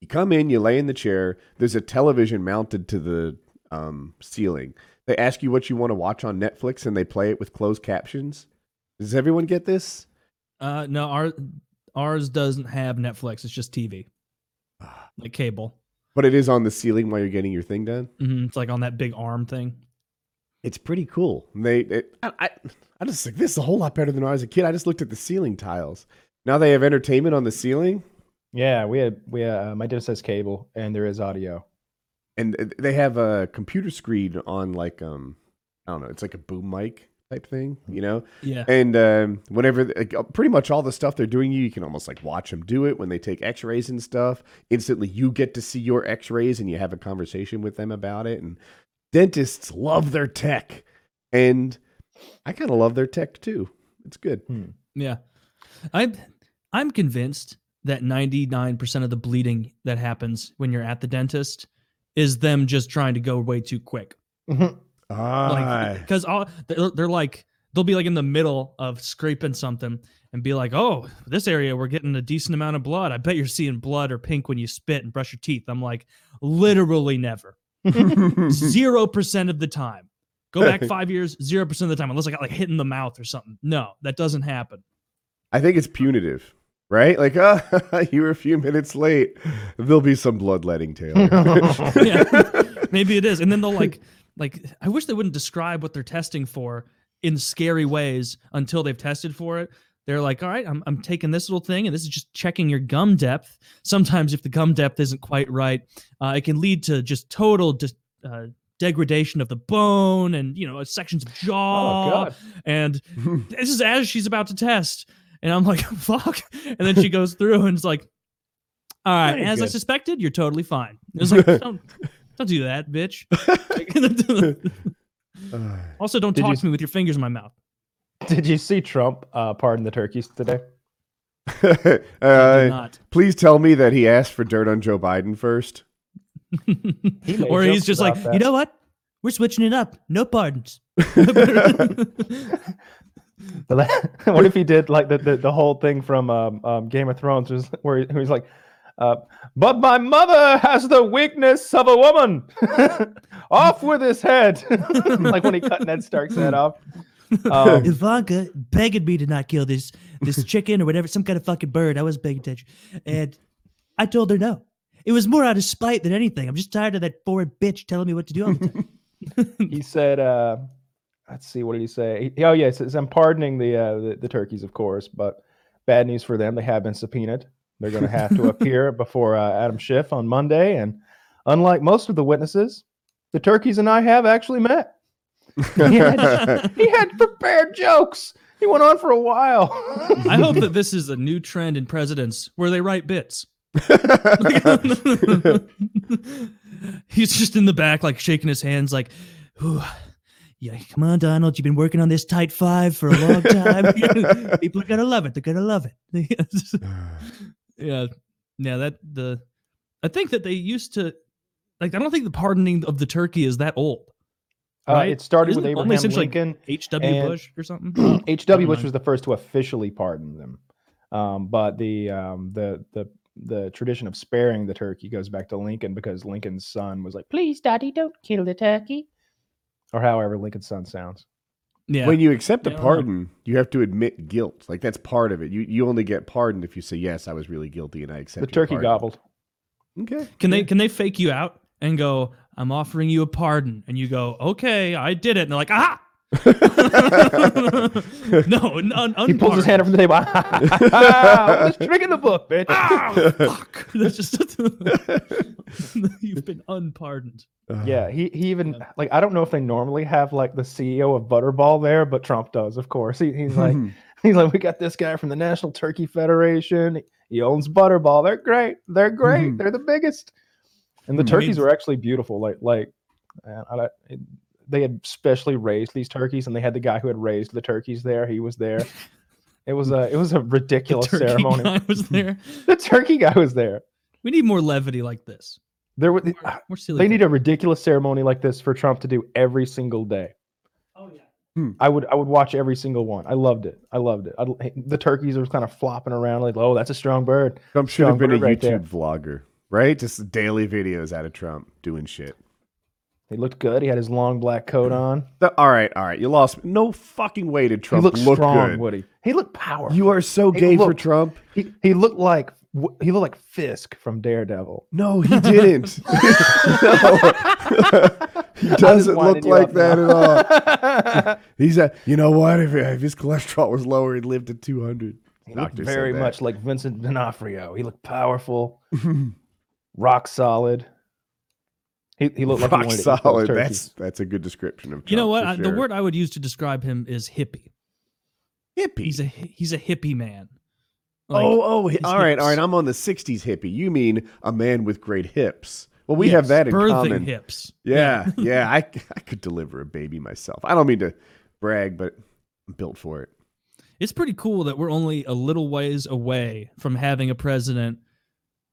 You come in, you lay in the chair. There's a television mounted to the um, ceiling. They ask you what you want to watch on Netflix, and they play it with closed captions. Does everyone get this? Uh, no, our ours doesn't have Netflix. It's just TV, like cable. But it is on the ceiling while you're getting your thing done. Mm-hmm. It's like on that big arm thing. It's pretty cool. And They, it, I, I, I just like this is a whole lot better than when I was a kid. I just looked at the ceiling tiles. Now they have entertainment on the ceiling. yeah, we had we uh, my dentist has cable and there is audio. And they have a computer screen on like um I don't know, it's like a boom mic type thing, you know. Yeah, And um, whenever like, uh, pretty much all the stuff they're doing, you you can almost like watch them do it when they take X-rays and stuff. Instantly, you get to see your X-rays and you have a conversation with them about it. And dentists love their tech, and I kind of love their tech too. It's good. yeah. I'm I'm convinced that 99% of the bleeding that happens when you're at the dentist is them just trying to go way too quick. Mhm. Ah, because all they're, they're like they'll be like in the middle of scraping something and be like, "Oh, this area we're getting a decent amount of blood. I bet you're seeing blood or pink when you spit and brush your teeth." I'm like, literally never. Zero percent of the time. Go back five years, zero percent of the time, unless I got like hit in the mouth or something. No, that doesn't happen. I think it's punitive, right? Like, uh, you were a few minutes late. There'll be some bloodletting, Taylor. Yeah, maybe it is. And then they'll like, like I wish they wouldn't describe what they're testing for in scary ways until they've tested for it. They're like, all right, I'm, I'm taking this little thing, and this is just checking your gum depth. Sometimes, if the gum depth isn't quite right, uh, it can lead to just total dis- uh, degradation of the bone and you know sections of jaw. Oh god. And this is as she's about to test, and I'm like, fuck. And then she goes through and it's like, all right, Very as I suspected, you're totally fine. It's like, don't, don't do that, bitch. Also, don't Did talk you- to me with your fingers in my mouth. Did you see Trump uh, pardon the turkeys today? Uh, please tell me that he asked for dirt on Joe Biden first. He or he's just like, that. you know what? We're switching it up. No pardons. What if he did like the, the, the whole thing from um, um, Game of Thrones was where he, he's like, uh, but my mother has the weakness of a woman. off with his head. like when he cut Ned Stark's head off. Um, Ivanka begged me to not kill this this chicken or whatever, some kind of fucking bird. I wasn't paying attention, and I told her no. It was more out of spite than anything. I'm just tired of that foreign bitch telling me what to do all the time. he said, uh, let's see, what did he say? He, oh, yeah, he says, I'm pardoning the, uh, the, the turkeys, of course, but bad news for them. They have been subpoenaed. They're going to have to appear before uh, Adam Schiff on Monday. And unlike most of the witnesses, the turkeys and I have actually met. he, had, he had prepared jokes. He went on for a while. I hope that this is a new trend in presidents where they write bits. He's just in the back, like shaking his hands, like, "Whew. Yeah, come on, Donald. You've been working on this tight five for a long time. People are gonna love it. They're gonna love it. yeah, yeah. That the, I think that they used to, like, I don't think the pardoning of the turkey is that old. Uh, Right? it started Isn't with Abraham like, Lincoln. H.W. Bush or something. H.W. Bush was the first to officially pardon them, um, but the um, the the the tradition of sparing the turkey goes back to Lincoln because Lincoln's son was like, "Please, Daddy, don't kill the turkey," or however Lincoln's son sounds. yeah. When you accept a Yeah, I don't pardon, you have to admit guilt. Like that's part of it. You you only get pardoned if you say yes, I was really guilty and I accept. The your turkey pardon." gobbled. Okay. Can they can they fake you out and go, I'm offering you a pardon, and you go, okay, I did it, and they're like, ah. no, un- He pulls his hand up from the table. I'm just drinking the book, bitch. Ah, fuck. That's just you've been unpardoned. Yeah, he, he even like I don't know if they normally have like the CEO of Butterball there, but Trump does, of course. He, he's like he's like, we got this guy from the National Turkey Federation. He owns Butterball. They're great. They're great. Mhm. They're the biggest. And the Mhm. turkeys mean- were actually beautiful. Like like man, I, don't- it- they had specially raised these turkeys, and they had the guy who had raised the turkeys there. He was there. It was a it was a ridiculous turkey ceremony. guy was there. The turkey guy was there. We need more levity like this. There were More, more silly. they need things. a ridiculous ceremony like this for Trump to do every single day. Oh yeah. Hmm. I would I would watch every single one. I loved it. I loved it. I, the turkeys were kind of flopping around like, oh, that's a strong bird. Trump should have Strong been a bird right YouTube there. vlogger, right? Just daily videos out of Trump doing shit. He looked good. He had his long black coat mm. on. The- all right, all right. You lost. me. No fucking way did Trump he looked look strong, good. Woody. He looked powerful. You are so gay for. Trump. he, he looked like he looked like Fisk from Daredevil. No, he didn't. no. he doesn't look like that at all. He's a. You know what? If, if his cholesterol was lower, he'd live to two hundred. he looked very much like Vincent D'Onofrio. He looked powerful, rock solid. He, he looked like he rock wanted to solid. turkeys. That's that's a good description of. Trump You know what? for I, the word I would use to describe him is hippie. hippie. He's a he's a hippie man. Like, oh, oh, hi- his all right, all right. I'm on the '60s hippie. You mean a man with great hips? Well, we yes, have that in birthing common. hips. Yeah, yeah. I, I could deliver a baby myself. I don't mean to brag, but I'm built for it. it's pretty cool that we're only a little ways away from having a president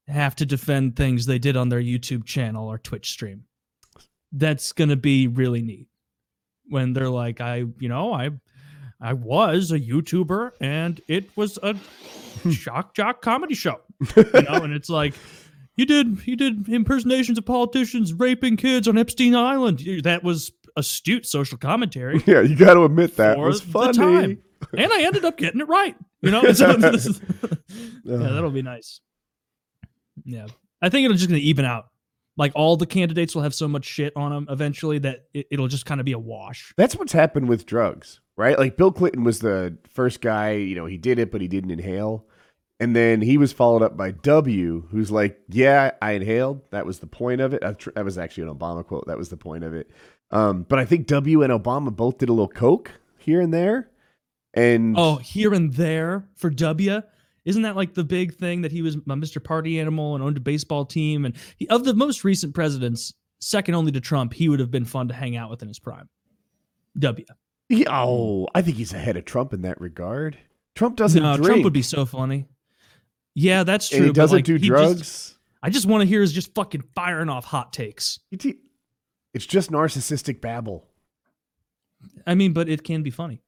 have to defend things they did on their YouTube channel or Twitch stream. That's going to be really neat when they're like I, you know, I I was a YouTuber and it was a hmm. shock jock comedy show. You know, and it's like you did you did impersonations of politicians raping kids on Epstein Island. That was astute social commentary Yeah, you got to admit that was funny. time. and I ended up getting it right. You know, so is- yeah, that'll be nice. Yeah, I think it'll just gonna even out. Like all the candidates will have so much shit on them eventually that it, it'll just kind of be a wash. That's what's happened with drugs, right? Like Bill Clinton was the first guy, you know, he did it, but he didn't inhale. And then he was followed up by W, who's like, "Yeah, I inhaled. That was the point of it." That tr- that was actually an Obama quote. That was the point of it. Um, but I think W and Obama both did a little coke here and there. And Oh, here and there for W. Isn't that like the big thing that he was a Mr. Party Animal and owned a baseball team? And he, of the most recent presidents, second only to Trump, he would have been fun to hang out with in his prime. W. he- oh, I think he's ahead of Trump in that regard. Trump doesn't no, drink. Trump would be so funny. Yeah, that's true. and he doesn't like, do he just- drugs. I just want to hear is just fucking firing off hot takes. It's just narcissistic babble. I mean, but it can be funny.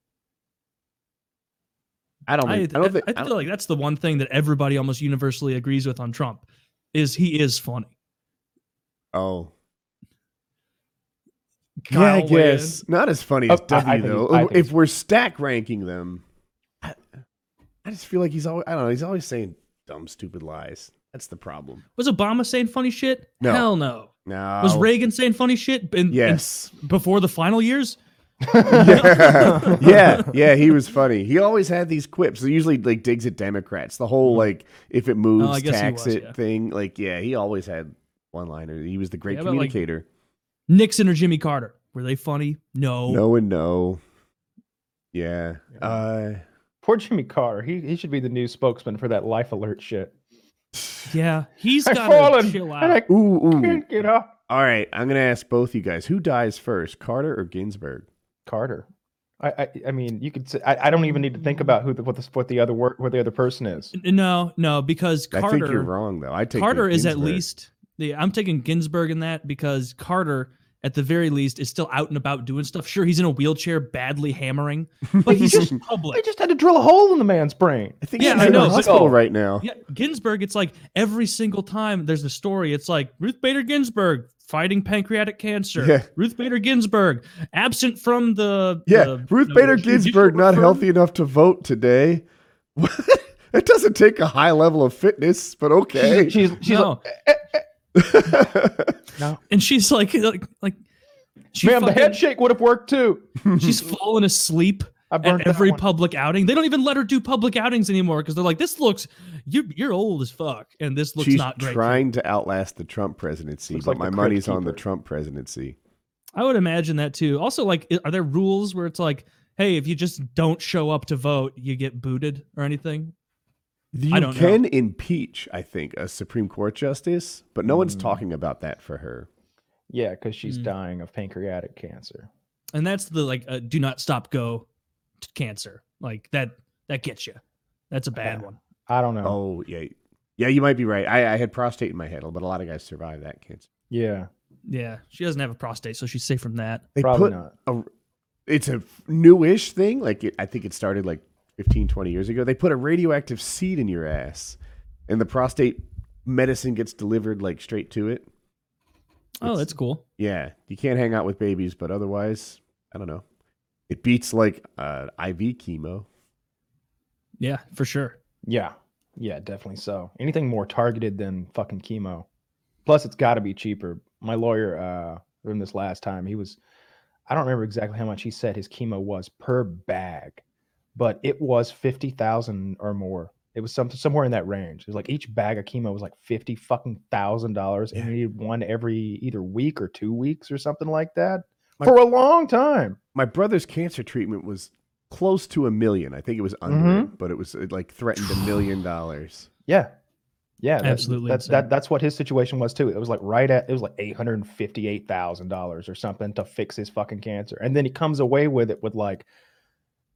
I don't. I, Think, I, don't think. I I don't- feel like that's the one thing that everybody almost universally agrees with on Trump is he is funny. oh, Kyle yeah, I weigh in. guess not as funny Oh, as I- I W think though. think if we're stack ranking them, I, I just feel like he's always. I don't know. He's always saying dumb, stupid lies. That's the problem. Was Obama saying funny shit? No. Hell no. No. Was Reagan saying funny shit in, in- Yes. before the final years? Yeah. yeah. Yeah. He was funny. He always had these quips. He usually like digs at Democrats. The whole like if it moves, Mm-hmm. Oh, I guess he tax was, it yeah. thing. Like yeah, he always had one liner. He was the great Yeah, but, like, communicator. Nixon or Jimmy Carter? Were they funny? No. no and no. Yeah. Uh, Poor Jimmy Carter. He he should be the new spokesman for that life alert shit. Yeah, he's I've got to fallen chill and I ooh, ooh. can't get up. All right, I'm gonna ask both you guys: Who dies first, Carter or Ginsburg? Carter. I, I I mean, you could say I, I don't even need to think mm-hmm. about who the what the what the other work what the other person is. No, no, because Carter. I think you're wrong, though. I take Carter is at least the I'm taking Ginsburg in that because Carter at the very least is still out and about doing stuff. Sure, he's in a wheelchair, badly hammering, but he's in They just had to drill a hole in the man's brain. I think Yeah, he's I in know, the but- right now. Yeah, Ginsburg. It's like every single time there's a story. It's like Ruth Bader Ginsburg fighting pancreatic cancer. Yeah. Ruth Bader Ginsburg absent from the Yeah, the, Ruth the Bader judicial Ginsburg not reform. healthy enough to vote today. it doesn't take a high level of fitness, but okay. She's she's No. No. and she's like like like she Ma'am, the fucking- head shake would have worked too. she's fallen asleep at every one. public outing. They don't even let her do public outings anymore because they're like, this looks you you're old as fuck, and this looks She's not great. for you." trying to outlast the Trump presidency, Looks but like my money's Crypt on the Trump presidency. I would imagine that too. Also, like, are there rules where it's like, hey, if you just don't show up to vote, you get booted or anything? You don't know. can impeach, I think, a Supreme Court justice, but no one's Mm. talking about that for her. Yeah, because she's Mm. dying of pancreatic cancer. And that's the like, uh, do not stop, go to cancer. Like that, that gets you. That's a bad Yeah. one. I don't know. Oh, yeah. Yeah, you might be right. I, I had prostate in my head, but a lot of guys survive that cancer. Yeah, Yeah, she doesn't have a prostate, so she's safe from that. They probably put not. a it's a newish thing like it, i think it started like 15 20 years ago they put a radioactive seed in your ass and the prostate medicine gets delivered like straight to it Oh, It's- that's cool. yeah you can't hang out with babies but otherwise i don't know it beats like uh, iv chemo Yeah, for sure. Yeah, yeah, definitely so. Anything more targeted than fucking chemo. Plus, it's got to be cheaper. My lawyer, uh, from this last time, he was, I don't remember exactly how much he said his chemo was per bag, but it was fifty thousand or more. It was something somewhere in that range. It was like each bag of chemo was like fifty fucking thousand dollars, and Yeah. you needed one every either week or two weeks or something like that My- for a long time. my brother's cancer treatment was close to a million i think it was under Mhm. but it was it like threatened a million dollars Yeah. Yeah, that- Absolutely That's insane. that, that's what his situation was too. It was like right at it was like eight hundred and fifty eight thousand dollars or something to fix his fucking cancer, and then he comes away with it with like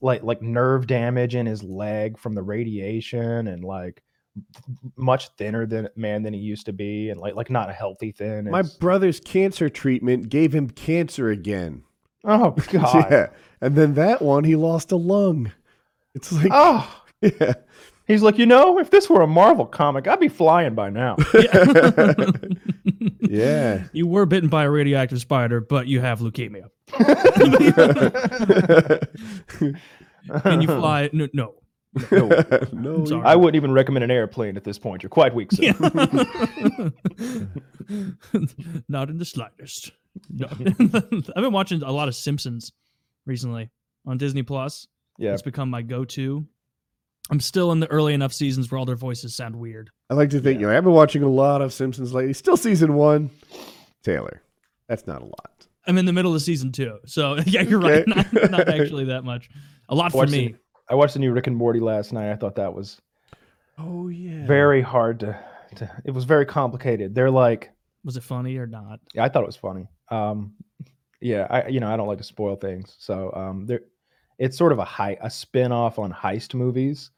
like like nerve damage in his leg from the radiation and like much thinner than man than he used to be and like like not a healthy thin. My brother's cancer treatment gave him cancer again. oh god. Yeah. And then that one, he lost a lung. It's like, Oh, yeah. He's like, you know, if this were a Marvel comic, I'd be flying by now. Yeah. Yeah. you were bitten by a radioactive spider, but you have leukemia. Can you fly? No, no. no, I'm. I wouldn't even recommend an airplane at this point. You're quite weak, sir. Yeah. Not in the slightest. No. I've been watching a lot of Simpsons recently on Disney Plus. Yeah. It's become my go-to. I'm still in the early enough seasons where all their voices sound weird. I like to think, you know, I've been watching a lot of Simpsons lately. Still season one. Taylor. That's not a lot. I'm in the middle of season two, so yeah, you're Okay. right. Not, not actually that much. A lot for me. the- I watched the new Rick and Morty last night. I thought that was Oh, yeah. very hard to, to. It was very complicated. They're like, Was it funny or not? yeah, I thought it was funny. Um, yeah, I you know I don't like to spoil things, so um, there, it's sort of a high a spin off on heist movies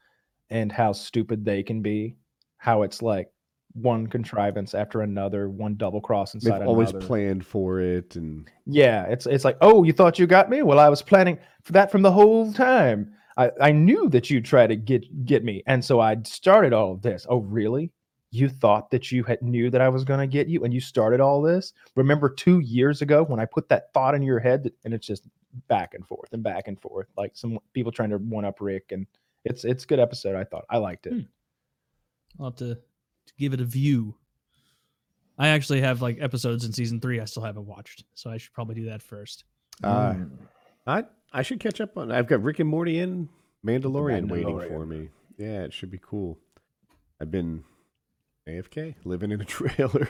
and how stupid they can be. How it's like one contrivance after another, one double cross inside They've always another. planned for it. And Yeah, it's it's like, oh, you thought you got me? Well, I was planning for that from the whole time. I, I knew that you'd try to get get me, and so I started all of this. Oh, really? You thought that you had knew that I was going to get you, and you started all this? Remember two years ago when I put that thought in your head, that, and it's just back and forth and back and forth, like some people trying to one up Rick, and it's it's a good episode. I thought I liked it. Hmm. I'll have to, to give it a view. I actually have like episodes in season three I still haven't watched, so I should probably do that first. uh, Mm. I I should catch up on. I've got Rick and Morty and Mandalorian, waiting for me. Yeah, it should be cool. I've been AFK, living in a trailer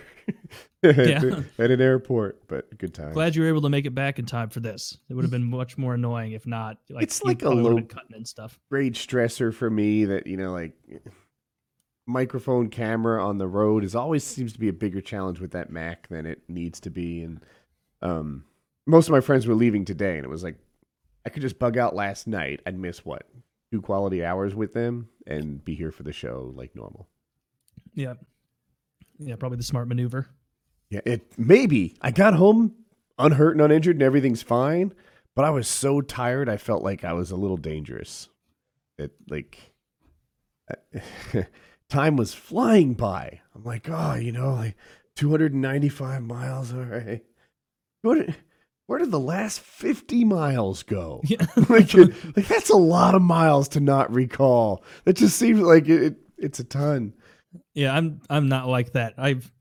Yeah. at an airport, but good time. Glad you were able to make it back in time for this. It would have been much more annoying if not. Like, It's like a low- cutting and stuff. Great stressor for me that you know, like microphone camera on the road is always seems to be a bigger challenge with that Mac than it needs to be. And um, most of my friends were leaving today, and it was like I could just bug out last night. I'd miss what two quality hours with them and be here for the show like normal. Yeah, yeah, probably the smart maneuver. Yeah, it maybe I got home unhurt and uninjured and everything's fine, but I was so tired I felt like I was a little dangerous. It like time was flying by. I'm like, oh, you know, like 295 miles. All right, what? Where did the last 50 miles go? Yeah, like, it- like that's a lot of miles to not recall. That just seems like it, it it's a ton. Yeah. I'm I'm not like that. I've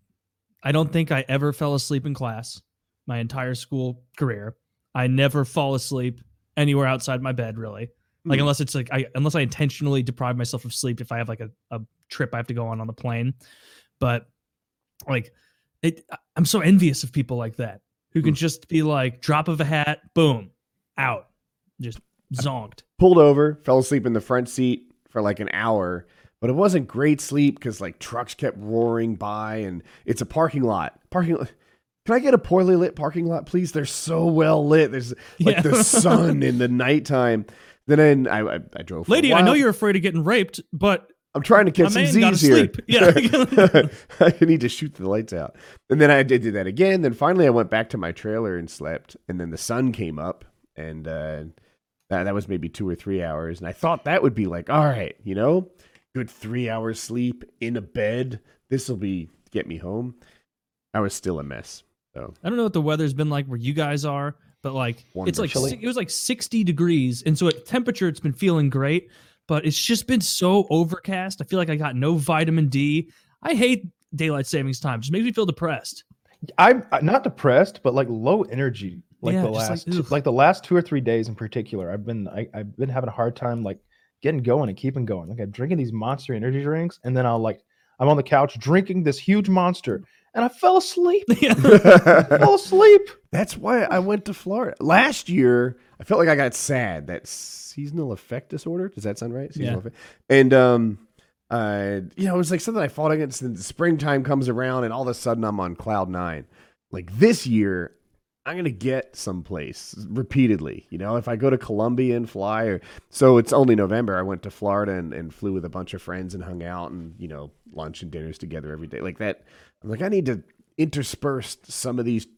I don't think I ever fell asleep in class my entire school career. I never fall asleep anywhere outside my bed really. Like Hmm. unless it's like I unless I intentionally deprive myself of sleep if I have like a, a trip I have to go on on the plane. But like it I- I'm so envious of people like that who can Hmm. just be like drop of a hat, boom, out. Just zonked. pulled over, fell asleep in the front seat for like an hour, but it wasn't great sleep because like trucks kept roaring by and it's a parking lot. Parking lot. Can I get a poorly lit parking lot, please? They're so well lit. There's like Yeah. the sun in the nighttime. Then I, I, I drove. Lady, I know you're afraid of getting raped, but I'm trying to catch My some Z's here. Yeah. I need to shoot the lights out. And then I did do that again. Then finally I went back to my trailer and slept. And then the sun came up and uh, that, that was maybe two or three hours. And I thought that would be like, all right, you know, good three hours sleep in a bed. This will be get me home. I was still a mess. So I don't know what the weather's been like where you guys are, but like it's like Wonderful. it was like 60 degrees, and so at temperature it's been feeling great, but it's just been so overcast. I feel like I got no vitamin D. I hate daylight savings time. It just makes me feel depressed. I'm uh, not depressed, but like low energy. Like Yeah, the just like, last, two, like the last two or three days in particular, I've been I, I've been having a hard time like getting going and keeping going. Like I'm drinking these monster energy drinks, and then I'll like I'm on the couch drinking this huge monster, and I fell asleep. fell asleep. That's why I went to Florida. Last year, I felt like I got sad. That seasonal affect disorder. Does that sound right? Seasonal Yeah. effect. And um uh you know, it was like something I fought against and the springtime comes around and all of a sudden I'm on cloud nine. Like this year, I'm gonna get someplace repeatedly. You know, if I go to Colombia and fly, or so it's only November. I went to Florida and, and flew with a bunch of friends and hung out and you know lunch and dinners together every day like that. I'm like, I need to intersperse some of these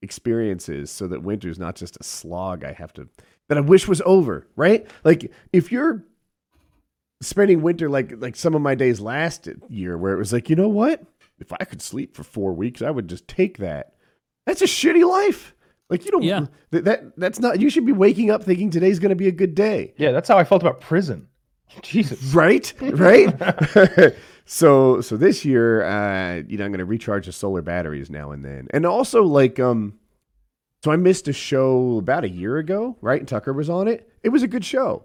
experiences so that winter's not just a slog. I have to that I wish was over. Right? Like if you're spending winter like like some of my days last year, where it was like, you know what? If I could sleep for four weeks, I would just take that that's a shitty life. Like you don't. Yeah. That, that that's not. You should be waking up thinking today's going to be a good day. Yeah, that's how I felt about prison. Jesus. Right. Right. so so this year, uh, you know, I'm going to recharge the solar batteries now and then, and also like um. So I missed a show about a year ago, right? And Tucker was on it. It was a good show.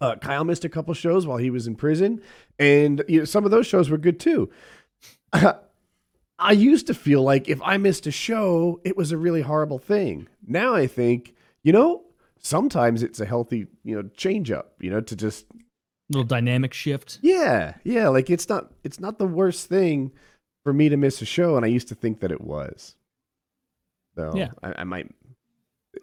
Uh, Kyle missed a couple shows while he was in prison, and you know, some of those shows were good too. I used to feel like if I missed a show, it was a really horrible thing. Now I think, you know, sometimes it's a healthy, you know, change up, you know, to just little dynamic shift. Yeah, yeah, like it's not it's not the worst thing for me to miss a show, and I used to think that it was. So Yeah. I, I might.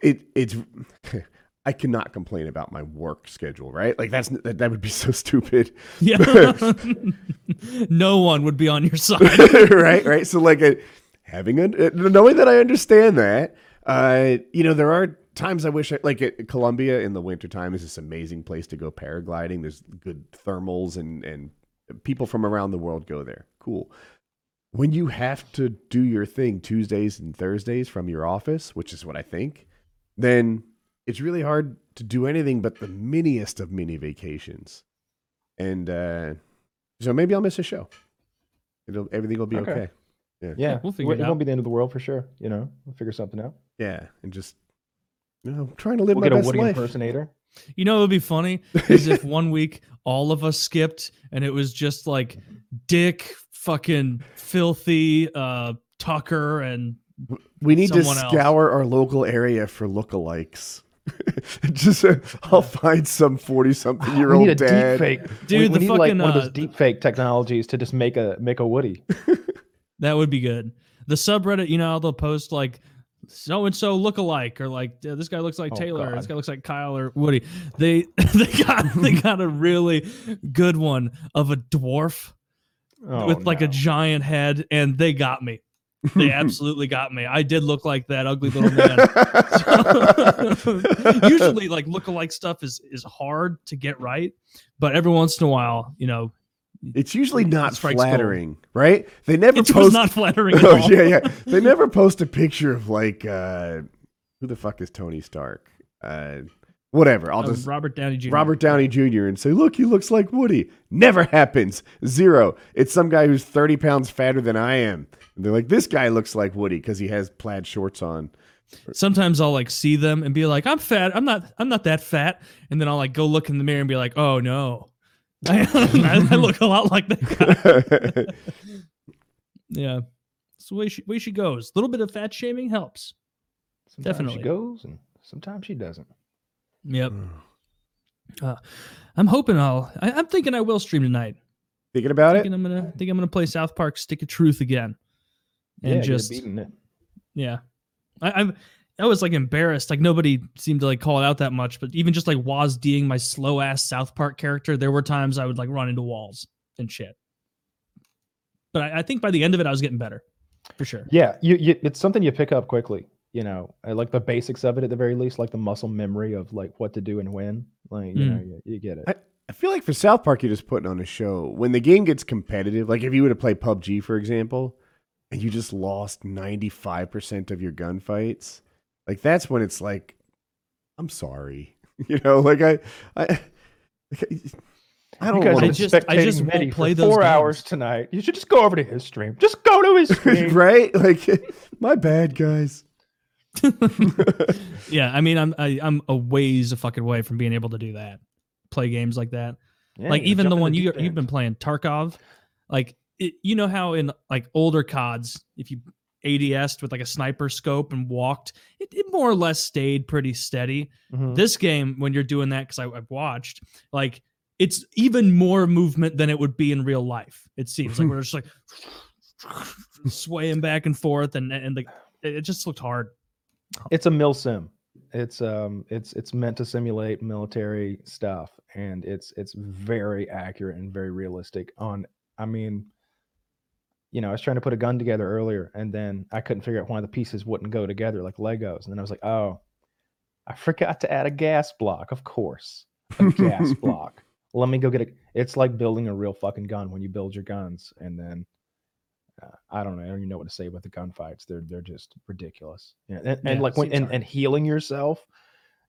It it's. I cannot complain about my work schedule, right? Like that's that, that would be so stupid. Yeah. no one would be on your side. right, right. So like a, having a uh, knowing that I understand that, uh, you know, there are times I wish I, like at Colombia in the wintertime is this amazing place to go paragliding. There's good thermals and and people from around the world go there. Cool. When you have to do your thing Tuesdays and Thursdays from your office, which is what I think, then it's really hard to do anything but the miniest of mini vacations. And uh, so maybe I'll miss a show. It'll everything will be okay. Okay. Yeah. Yeah, we'll figure it it out. won't be the end of the world for sure. You know, we'll figure something out. Yeah, and just you know, I'm trying to live We'll my get a best Woody life. impersonator. You know, it would be funny is if one week all of us skipped and it was just like Dick, fucking filthy, uh, Tucker, and We need to someone else. scour our local area for lookalikes. just uh, I'll find some forty-something year we old need a dad. deep fake. Dude, we, the we need like one of uh, those deep fake technologies to just make a make a Woody. that would be good. The subreddit, you know, they'll post like so and so look alike, or like "Uh, this guy looks like Oh, Taylor, this guy looks like Kyle or Woody. They they got they got a really good one of a dwarf Oh, with like a giant head, and they got me. They absolutely got me. I did look like that ugly little man. Usually, like look-alike stuff is is hard to get right, but every once in a while, you know, it's usually not gold. flattering, right? They never it was post. not flattering. At oh yeah, yeah. They never post a picture of like uh who the fuck is Tony Stark? Uh, whatever. I'll just Robert Downey Jr. Robert Downey Jr. and say, look, he looks like Woody. Never happens. Zero. It's some guy who's 30 pounds fatter than I am. And they're like, this guy looks like Woody because he has plaid shorts on. Sometimes I'll like see them and be like, "I'm fat. I'm not. I'm not that fat." And then I'll like go look in the mirror and be like, "Oh no, I, I look a lot like that guy." Yeah, it's the way she way she goes. A little bit of fat shaming helps. Sometimes definitely. she goes and sometimes she doesn't. Yep. Uh, I'm hoping I'll. I, I'm thinking I will stream tonight. Thinking about it? I'm gonna. Think I'm gonna play South Park Stick of Truth again. And yeah, just it. Yeah, I, I'm. I was like embarrassed. Like nobody seemed to like call it out that much. But even just like Waz D'ing my slow ass South Park character, there were times I would like run into walls and shit. But I, I think by the end of it, I was getting better, for sure. Yeah, you, you it's something you pick up quickly. You know, I like the basics of it at the very least, like the muscle memory of like what to do and when. Like you Mm. know, you, you get it. I feel like for South Park, you're just putting on a show. When the game gets competitive, like if you were to play PUBG, for example, and you just lost 95% of your gunfights, like that's when it's like, I'm sorry. You know, like I, I, I don't you guys want I just- to, I just won't play those four games. hours tonight. You should just go over to his stream. Just go to his stream. right? Like, my bad, guys. Yeah, I mean, I'm I, I'm a ways a fucking way from being able to do that. Play games like that. Yeah, like even the one you deep you've been playing Tarkov, like it, you know how in like older CODs, if you ADS'd with like a sniper scope and walked, it, it more or less stayed pretty steady. Mhm. This game, when you're doing that, because I've watched, like it's even more movement than it would be in real life. It seems like we're just like swaying back and forth, and and like it just looked hard. It's a mil sim. It's um it's it's meant to simulate military stuff and it's it's very accurate and very realistic on I mean you know, I was trying to put a gun together earlier and then I couldn't figure out why the pieces wouldn't go together like Legos. And then I was like, "Oh, I forgot to add a gas block, of course. A gas block. Let me go get it. It's like building a real fucking gun when you build your guns and then Uh, I don't know. I don't even know what to say about the gunfights. They're they're just ridiculous. Yeah, and, and Yeah, like when and, and healing yourself,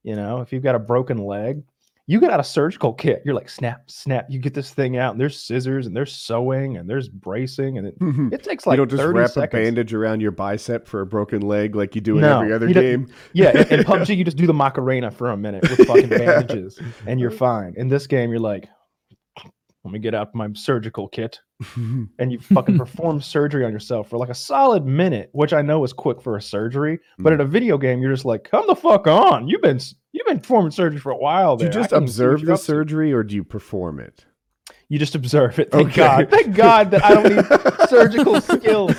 you know, if you've got a broken leg, you get out a surgical kit. You're like snap, snap. You get this thing out, and there's scissors, and there's sewing, and there's bracing, and it, you it takes like don't just 30 wrap seconds. a bandage around your bicep for a broken leg like you do in No, every other game. Yeah, in, in PUBG, you just do the Macarena for a minute with fucking bandages, and you're fine. In this game, you're like, let me get out my surgical kit. and you fucking perform surgery on yourself for like a solid minute, which I know is quick for a surgery. But Mm. in a video game, you're just like, come the fuck on. You've been you've been performing surgery for a while. do you there. I just can't even what observe you're the up to." surgery or do you perform it? You just observe it. Thank Okay. God. Thank God that I don't need surgical skills.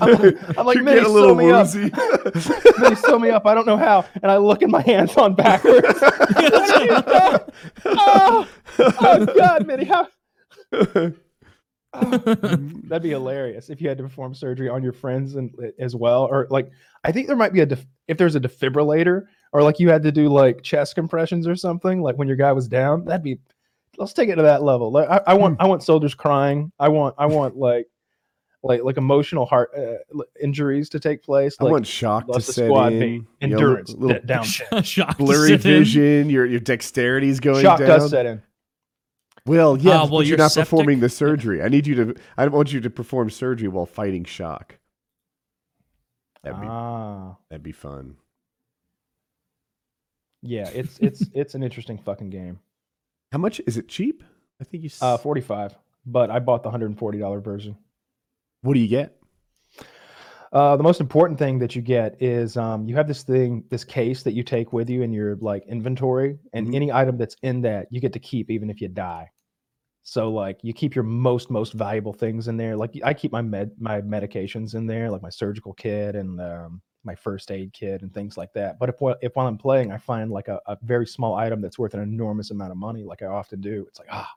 I'm like, I'm like you Minnie, get a little sew me up. woozy. Minnie, sew me up. I don't know how. And I look in my hands on backwards. oh, oh God, Minnie, how? That'd be hilarious if you had to perform surgery on your friends and as well, or like I think there might be a def- if there's a defibrillator, or like you had to do like chest compressions or something, like when your guy was down. That'd be let's take it to that level. Like I, I want I want soldiers crying. I want I want like like like emotional heart uh, injuries to take place. I want shock to loves the set squad in. being you know, endurance little down. Shock blurry sit in. vision. Your your dexterity's going Shock down. does set in. Well, yeah, Ah, but well, you're your not septic- performing the surgery. I need you to. I don't want you to perform surgery while fighting shock. That'd be Ah, that'd be fun. yeah. It's it's it's an interesting fucking game. How much is it? Cheap? I think you. s- Uh, forty five, but I bought the hundred and forty dollar version. what do you get? Uh, the most important thing that you get is um, you have this thing, this case that you take with you in your like inventory, and Mhm. any item that's in that you get to keep even if you die. So like you keep your most most valuable things in there. Like I keep my med my medications in there, like my surgical kit and um, my first aid kit and things like that. But if if while I'm playing, I find like a, a very small item that's worth an enormous amount of money, like I often do, it's like ah,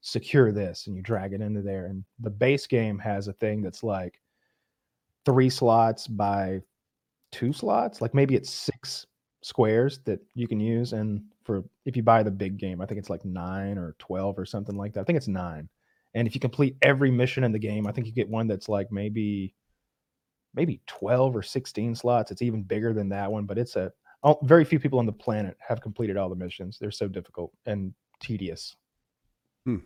secure this, and you drag it into there. And the base game has a thing that's like three slots by two slots like maybe it's six squares that you can use and for if you buy the big game i think it's like nine or 12 or something like that i think it's nine and if you complete every mission in the game i think you get one that's like maybe maybe 12 or 16 slots it's even bigger than that one but it's a very few people on the planet have completed all the missions they're so difficult and tedious Hmm.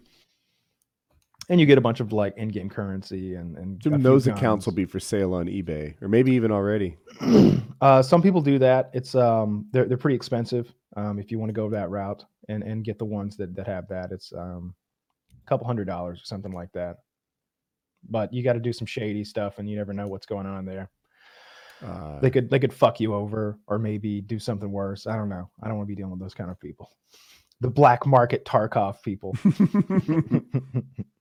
And you get a bunch of like in-game currency and and a Soon few those accounts will be for sale on eBay, or maybe even already. uh, some people do that. It's um, they're they're pretty expensive. Um, if you want to go that route and and get the ones that that have that, it's um, a couple hundred dollars or something like that. But you got to do some shady stuff, and you never know what's going on there. Uh, They could they could fuck you over, or maybe do something worse. I don't know. I don't want to be dealing with those kind of people. The black market Tarkov people.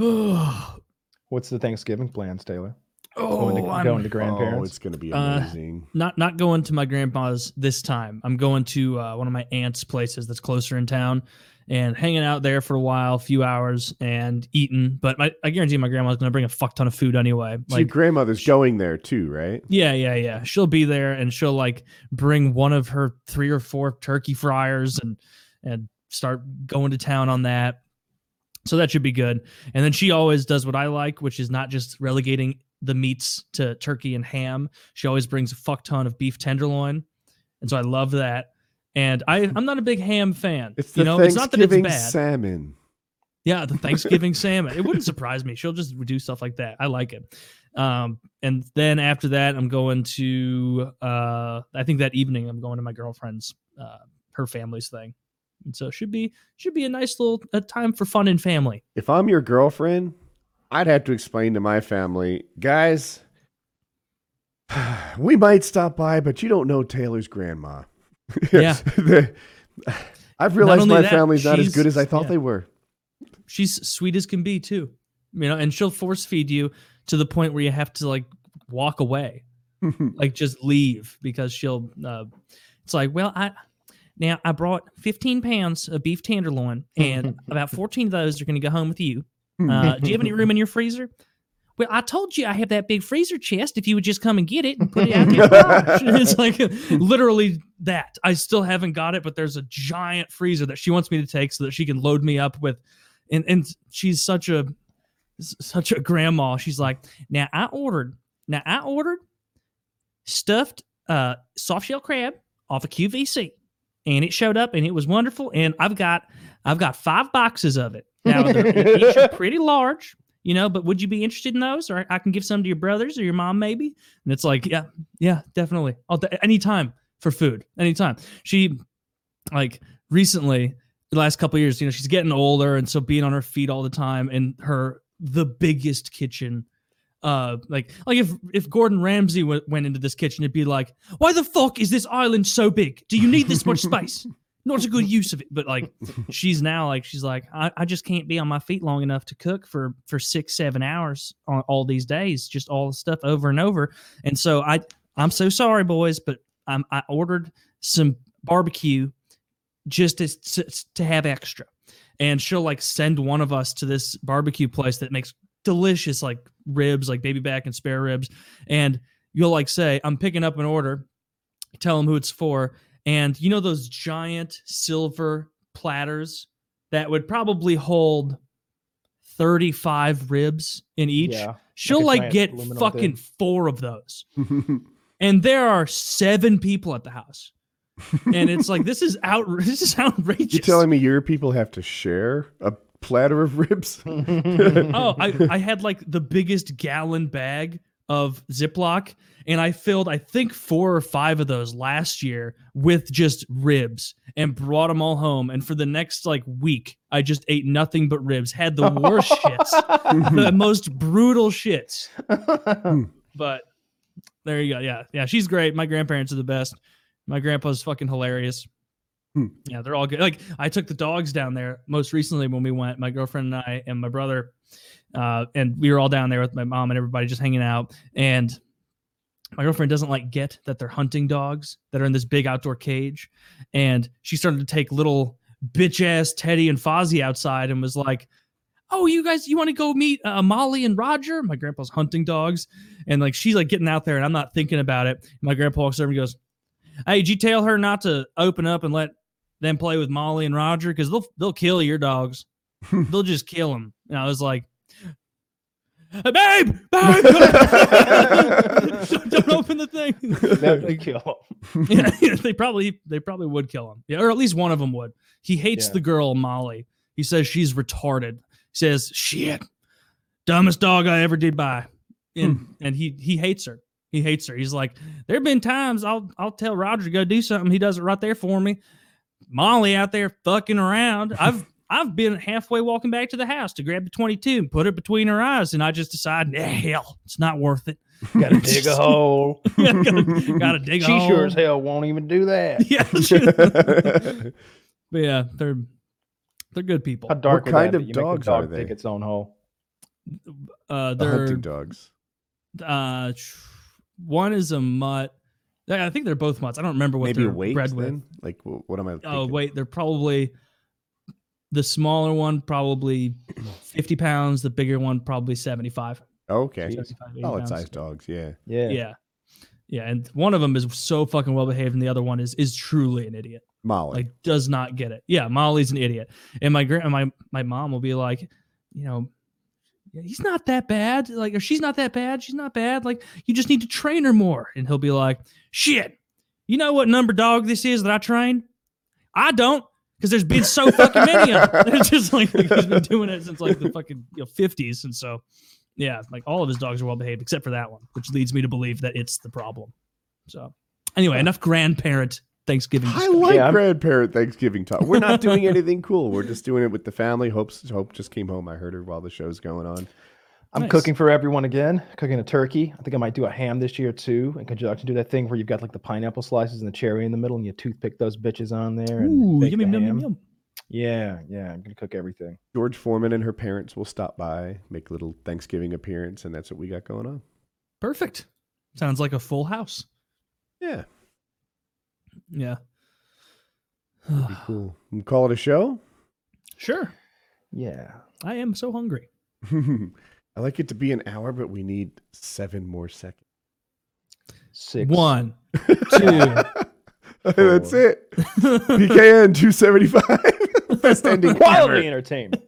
oh, What's the Thanksgiving plans, Taylor? Going to, I'm going to oh, grandparents. it's gonna be Uh, amazing. not not going to my grandpa's this time. I'm going to uh, one of my aunt's places that's closer in town and hanging out there for a while, a few hours, and eating. But my, I guarantee my grandma's going to bring a fuck ton of food anyway. So your Like, grandmother's going there too, right? yeah, yeah, yeah. She'll be there and she'll like bring one of her three or four turkey fryers and and start going to town on that. So that should be good. And then she always does what I like, which is not just relegating the meats to turkey and ham. She always brings a fuck ton of beef tenderloin. And so I love that. And I, I'm not a big ham fan. It's the you know, it's not that it's Thanksgiving bad. salmon. Yeah, the Thanksgiving salmon. It wouldn't surprise me. She'll just do stuff like that. I like it. Um, and then after that, I'm going to. Uh, I think that evening I'm going to my girlfriend's, uh, her family's thing, and so it should be should be a nice little uh time for fun and family. If I'm your girlfriend, I'd have to explain to my family, guys, we might stop by, but you don't know Taylor's grandma. Yeah. I've realized my that, family's not as good as I thought yeah. they were. She's sweet as can be too, you know, and she'll force feed you to the point where you have to like walk away, like just leave because she'll. Uh, it's like, well, I now I brought 15 pounds of beef tenderloin, and about 14 of those are going to go home with you. Uh, do you have any room in your freezer? Well, I told you I have that big freezer chest. If you would just come and get it and put it out garage. it's like literally that. I still haven't got it, but there's a giant freezer that she wants me to take so that she can load me up with. And and she's such a such a grandma. She's like, now I ordered. Now I ordered stuffed uh soft shell crab off a of QVC, and it showed up and it was wonderful. And I've got I've got five boxes of it. Now they're each are pretty large, you know. But would you be interested in those, or I can give some to your brothers or your mom, maybe? And it's like, yeah, yeah, definitely. I'll anytime for food, anytime. She like recently the last couple years, you know, she's getting older, and so being on her feet all the time, and her the biggest kitchen uh like like if if Gordon Ramsay w- went into this kitchen it'd be like why the fuck is this island so big? Do you need this much space? Not a good use of it. But like she's now like she's like I, I just can't be on my feet long enough to cook for for six seven hours on all these days just all the stuff over and over. And so I I'm so sorry boys but I'm I ordered some barbecue just to to, to have extra. And she'll like send one of us to this barbecue place that makes delicious like ribs, like baby back and spare ribs. And you'll like say, I'm picking up an order, tell them who it's for. And you know those giant silver platters that would probably hold 35 ribs in each. Yeah, She'll like, like get fucking thing. four of those. and there are seven people at the house. and it's like this is out this is outrageous. You're telling me your people have to share a platter of ribs. oh, I, I had like the biggest gallon bag of Ziploc, and I filled, I think, four or five of those last year with just ribs and brought them all home. And for the next like week, I just ate nothing but ribs, had the worst shits, the most brutal shits. but there you go. Yeah. Yeah. She's great. My grandparents are the best. My grandpa's fucking hilarious. Hmm. Yeah, they're all good. Like I took the dogs down there most recently when we went, my girlfriend and I and my brother, uh, and we were all down there with my mom and everybody just hanging out. And my girlfriend doesn't like get that they're hunting dogs that are in this big outdoor cage. And she started to take little bitch ass Teddy and Fozzie outside and was like, Oh, you guys, you want to go meet uh, Molly and Roger? My grandpa's hunting dogs. And like she's like getting out there and I'm not thinking about it. My grandpa walks over and goes, Hey, did you tell her not to open up and let then play with Molly and Roger because they'll they'll kill your dogs. they'll just kill them. And I was like, hey, babe, babe, don't, don't, open the thing. they kill them. yeah, they probably they probably would kill him. Yeah, or at least one of them would. He hates yeah. the girl Molly. He says she's retarded. He says shit, dumbest dog I ever did buy, and hmm. and he he hates her. He hates her. He's like, there have been times I'll I'll tell Roger to go do something. He does it right there for me. Molly out there fucking around. I've I've been halfway walking back to the house to grab the 22 and put it between her eyes, and I just decided, yeah, hell, it's not worth it. Gotta dig a hole. gotta, gotta dig she a hole. She sure as hell won't even do that. Yeah. but yeah, they're they're good people. How dark what kind of dogs dog are they? Dig its own hole. Uh, they're hunting dogs. Uh, one is a mutt I think they're both mutts. I don't remember what Maybe they're weight, bred with. Like, what am I? Oh, thinking? Oh wait, they're probably the smaller one probably 50 pounds. The bigger one probably 75. Okay, solid sized dogs. Yeah, yeah, yeah, yeah. And one of them is so fucking well behaved, and the other one is is truly an idiot. Molly like does not get it. Yeah, Molly's an idiot, and my grand my my mom will be like, you know, he's not that bad. Like, or she's not that bad. She's not bad. Like, you just need to train her more. And he'll be like, shit, you know what number dog this is that I train? I don't, because there's been so fucking many of them. It's just like he's been doing it since like the fucking you know, 50s. And so, yeah, like all of his dogs are well behaved except for that one, which leads me to believe that it's the problem. So, anyway, enough grandparent Thanksgiving. I like yeah, grandparent Thanksgiving talk. We're not doing anything cool. We're just doing it with the family. Hope's Hope just came home. I heard her while the show's going on. I'm nice. cooking for everyone again. Cooking a turkey. I think I might do a ham this year too. In conjunction, do that thing where you've got like the pineapple slices and the cherry in the middle, and you toothpick those bitches on there. And Ooh, yummy, yum, yum, yum. Yeah, yeah. I'm gonna cook everything. George Foreman and her parents will stop by, make a little Thanksgiving appearance, and that's what we got going on. Perfect. Sounds like a full house. Yeah, Yeah. be cool. We call it a show. sure. Yeah. I am so hungry. I like it to be an hour, but we need seven more seconds. Six. One, two. That's it. PKN 275. Best ending ever. Wildly entertained.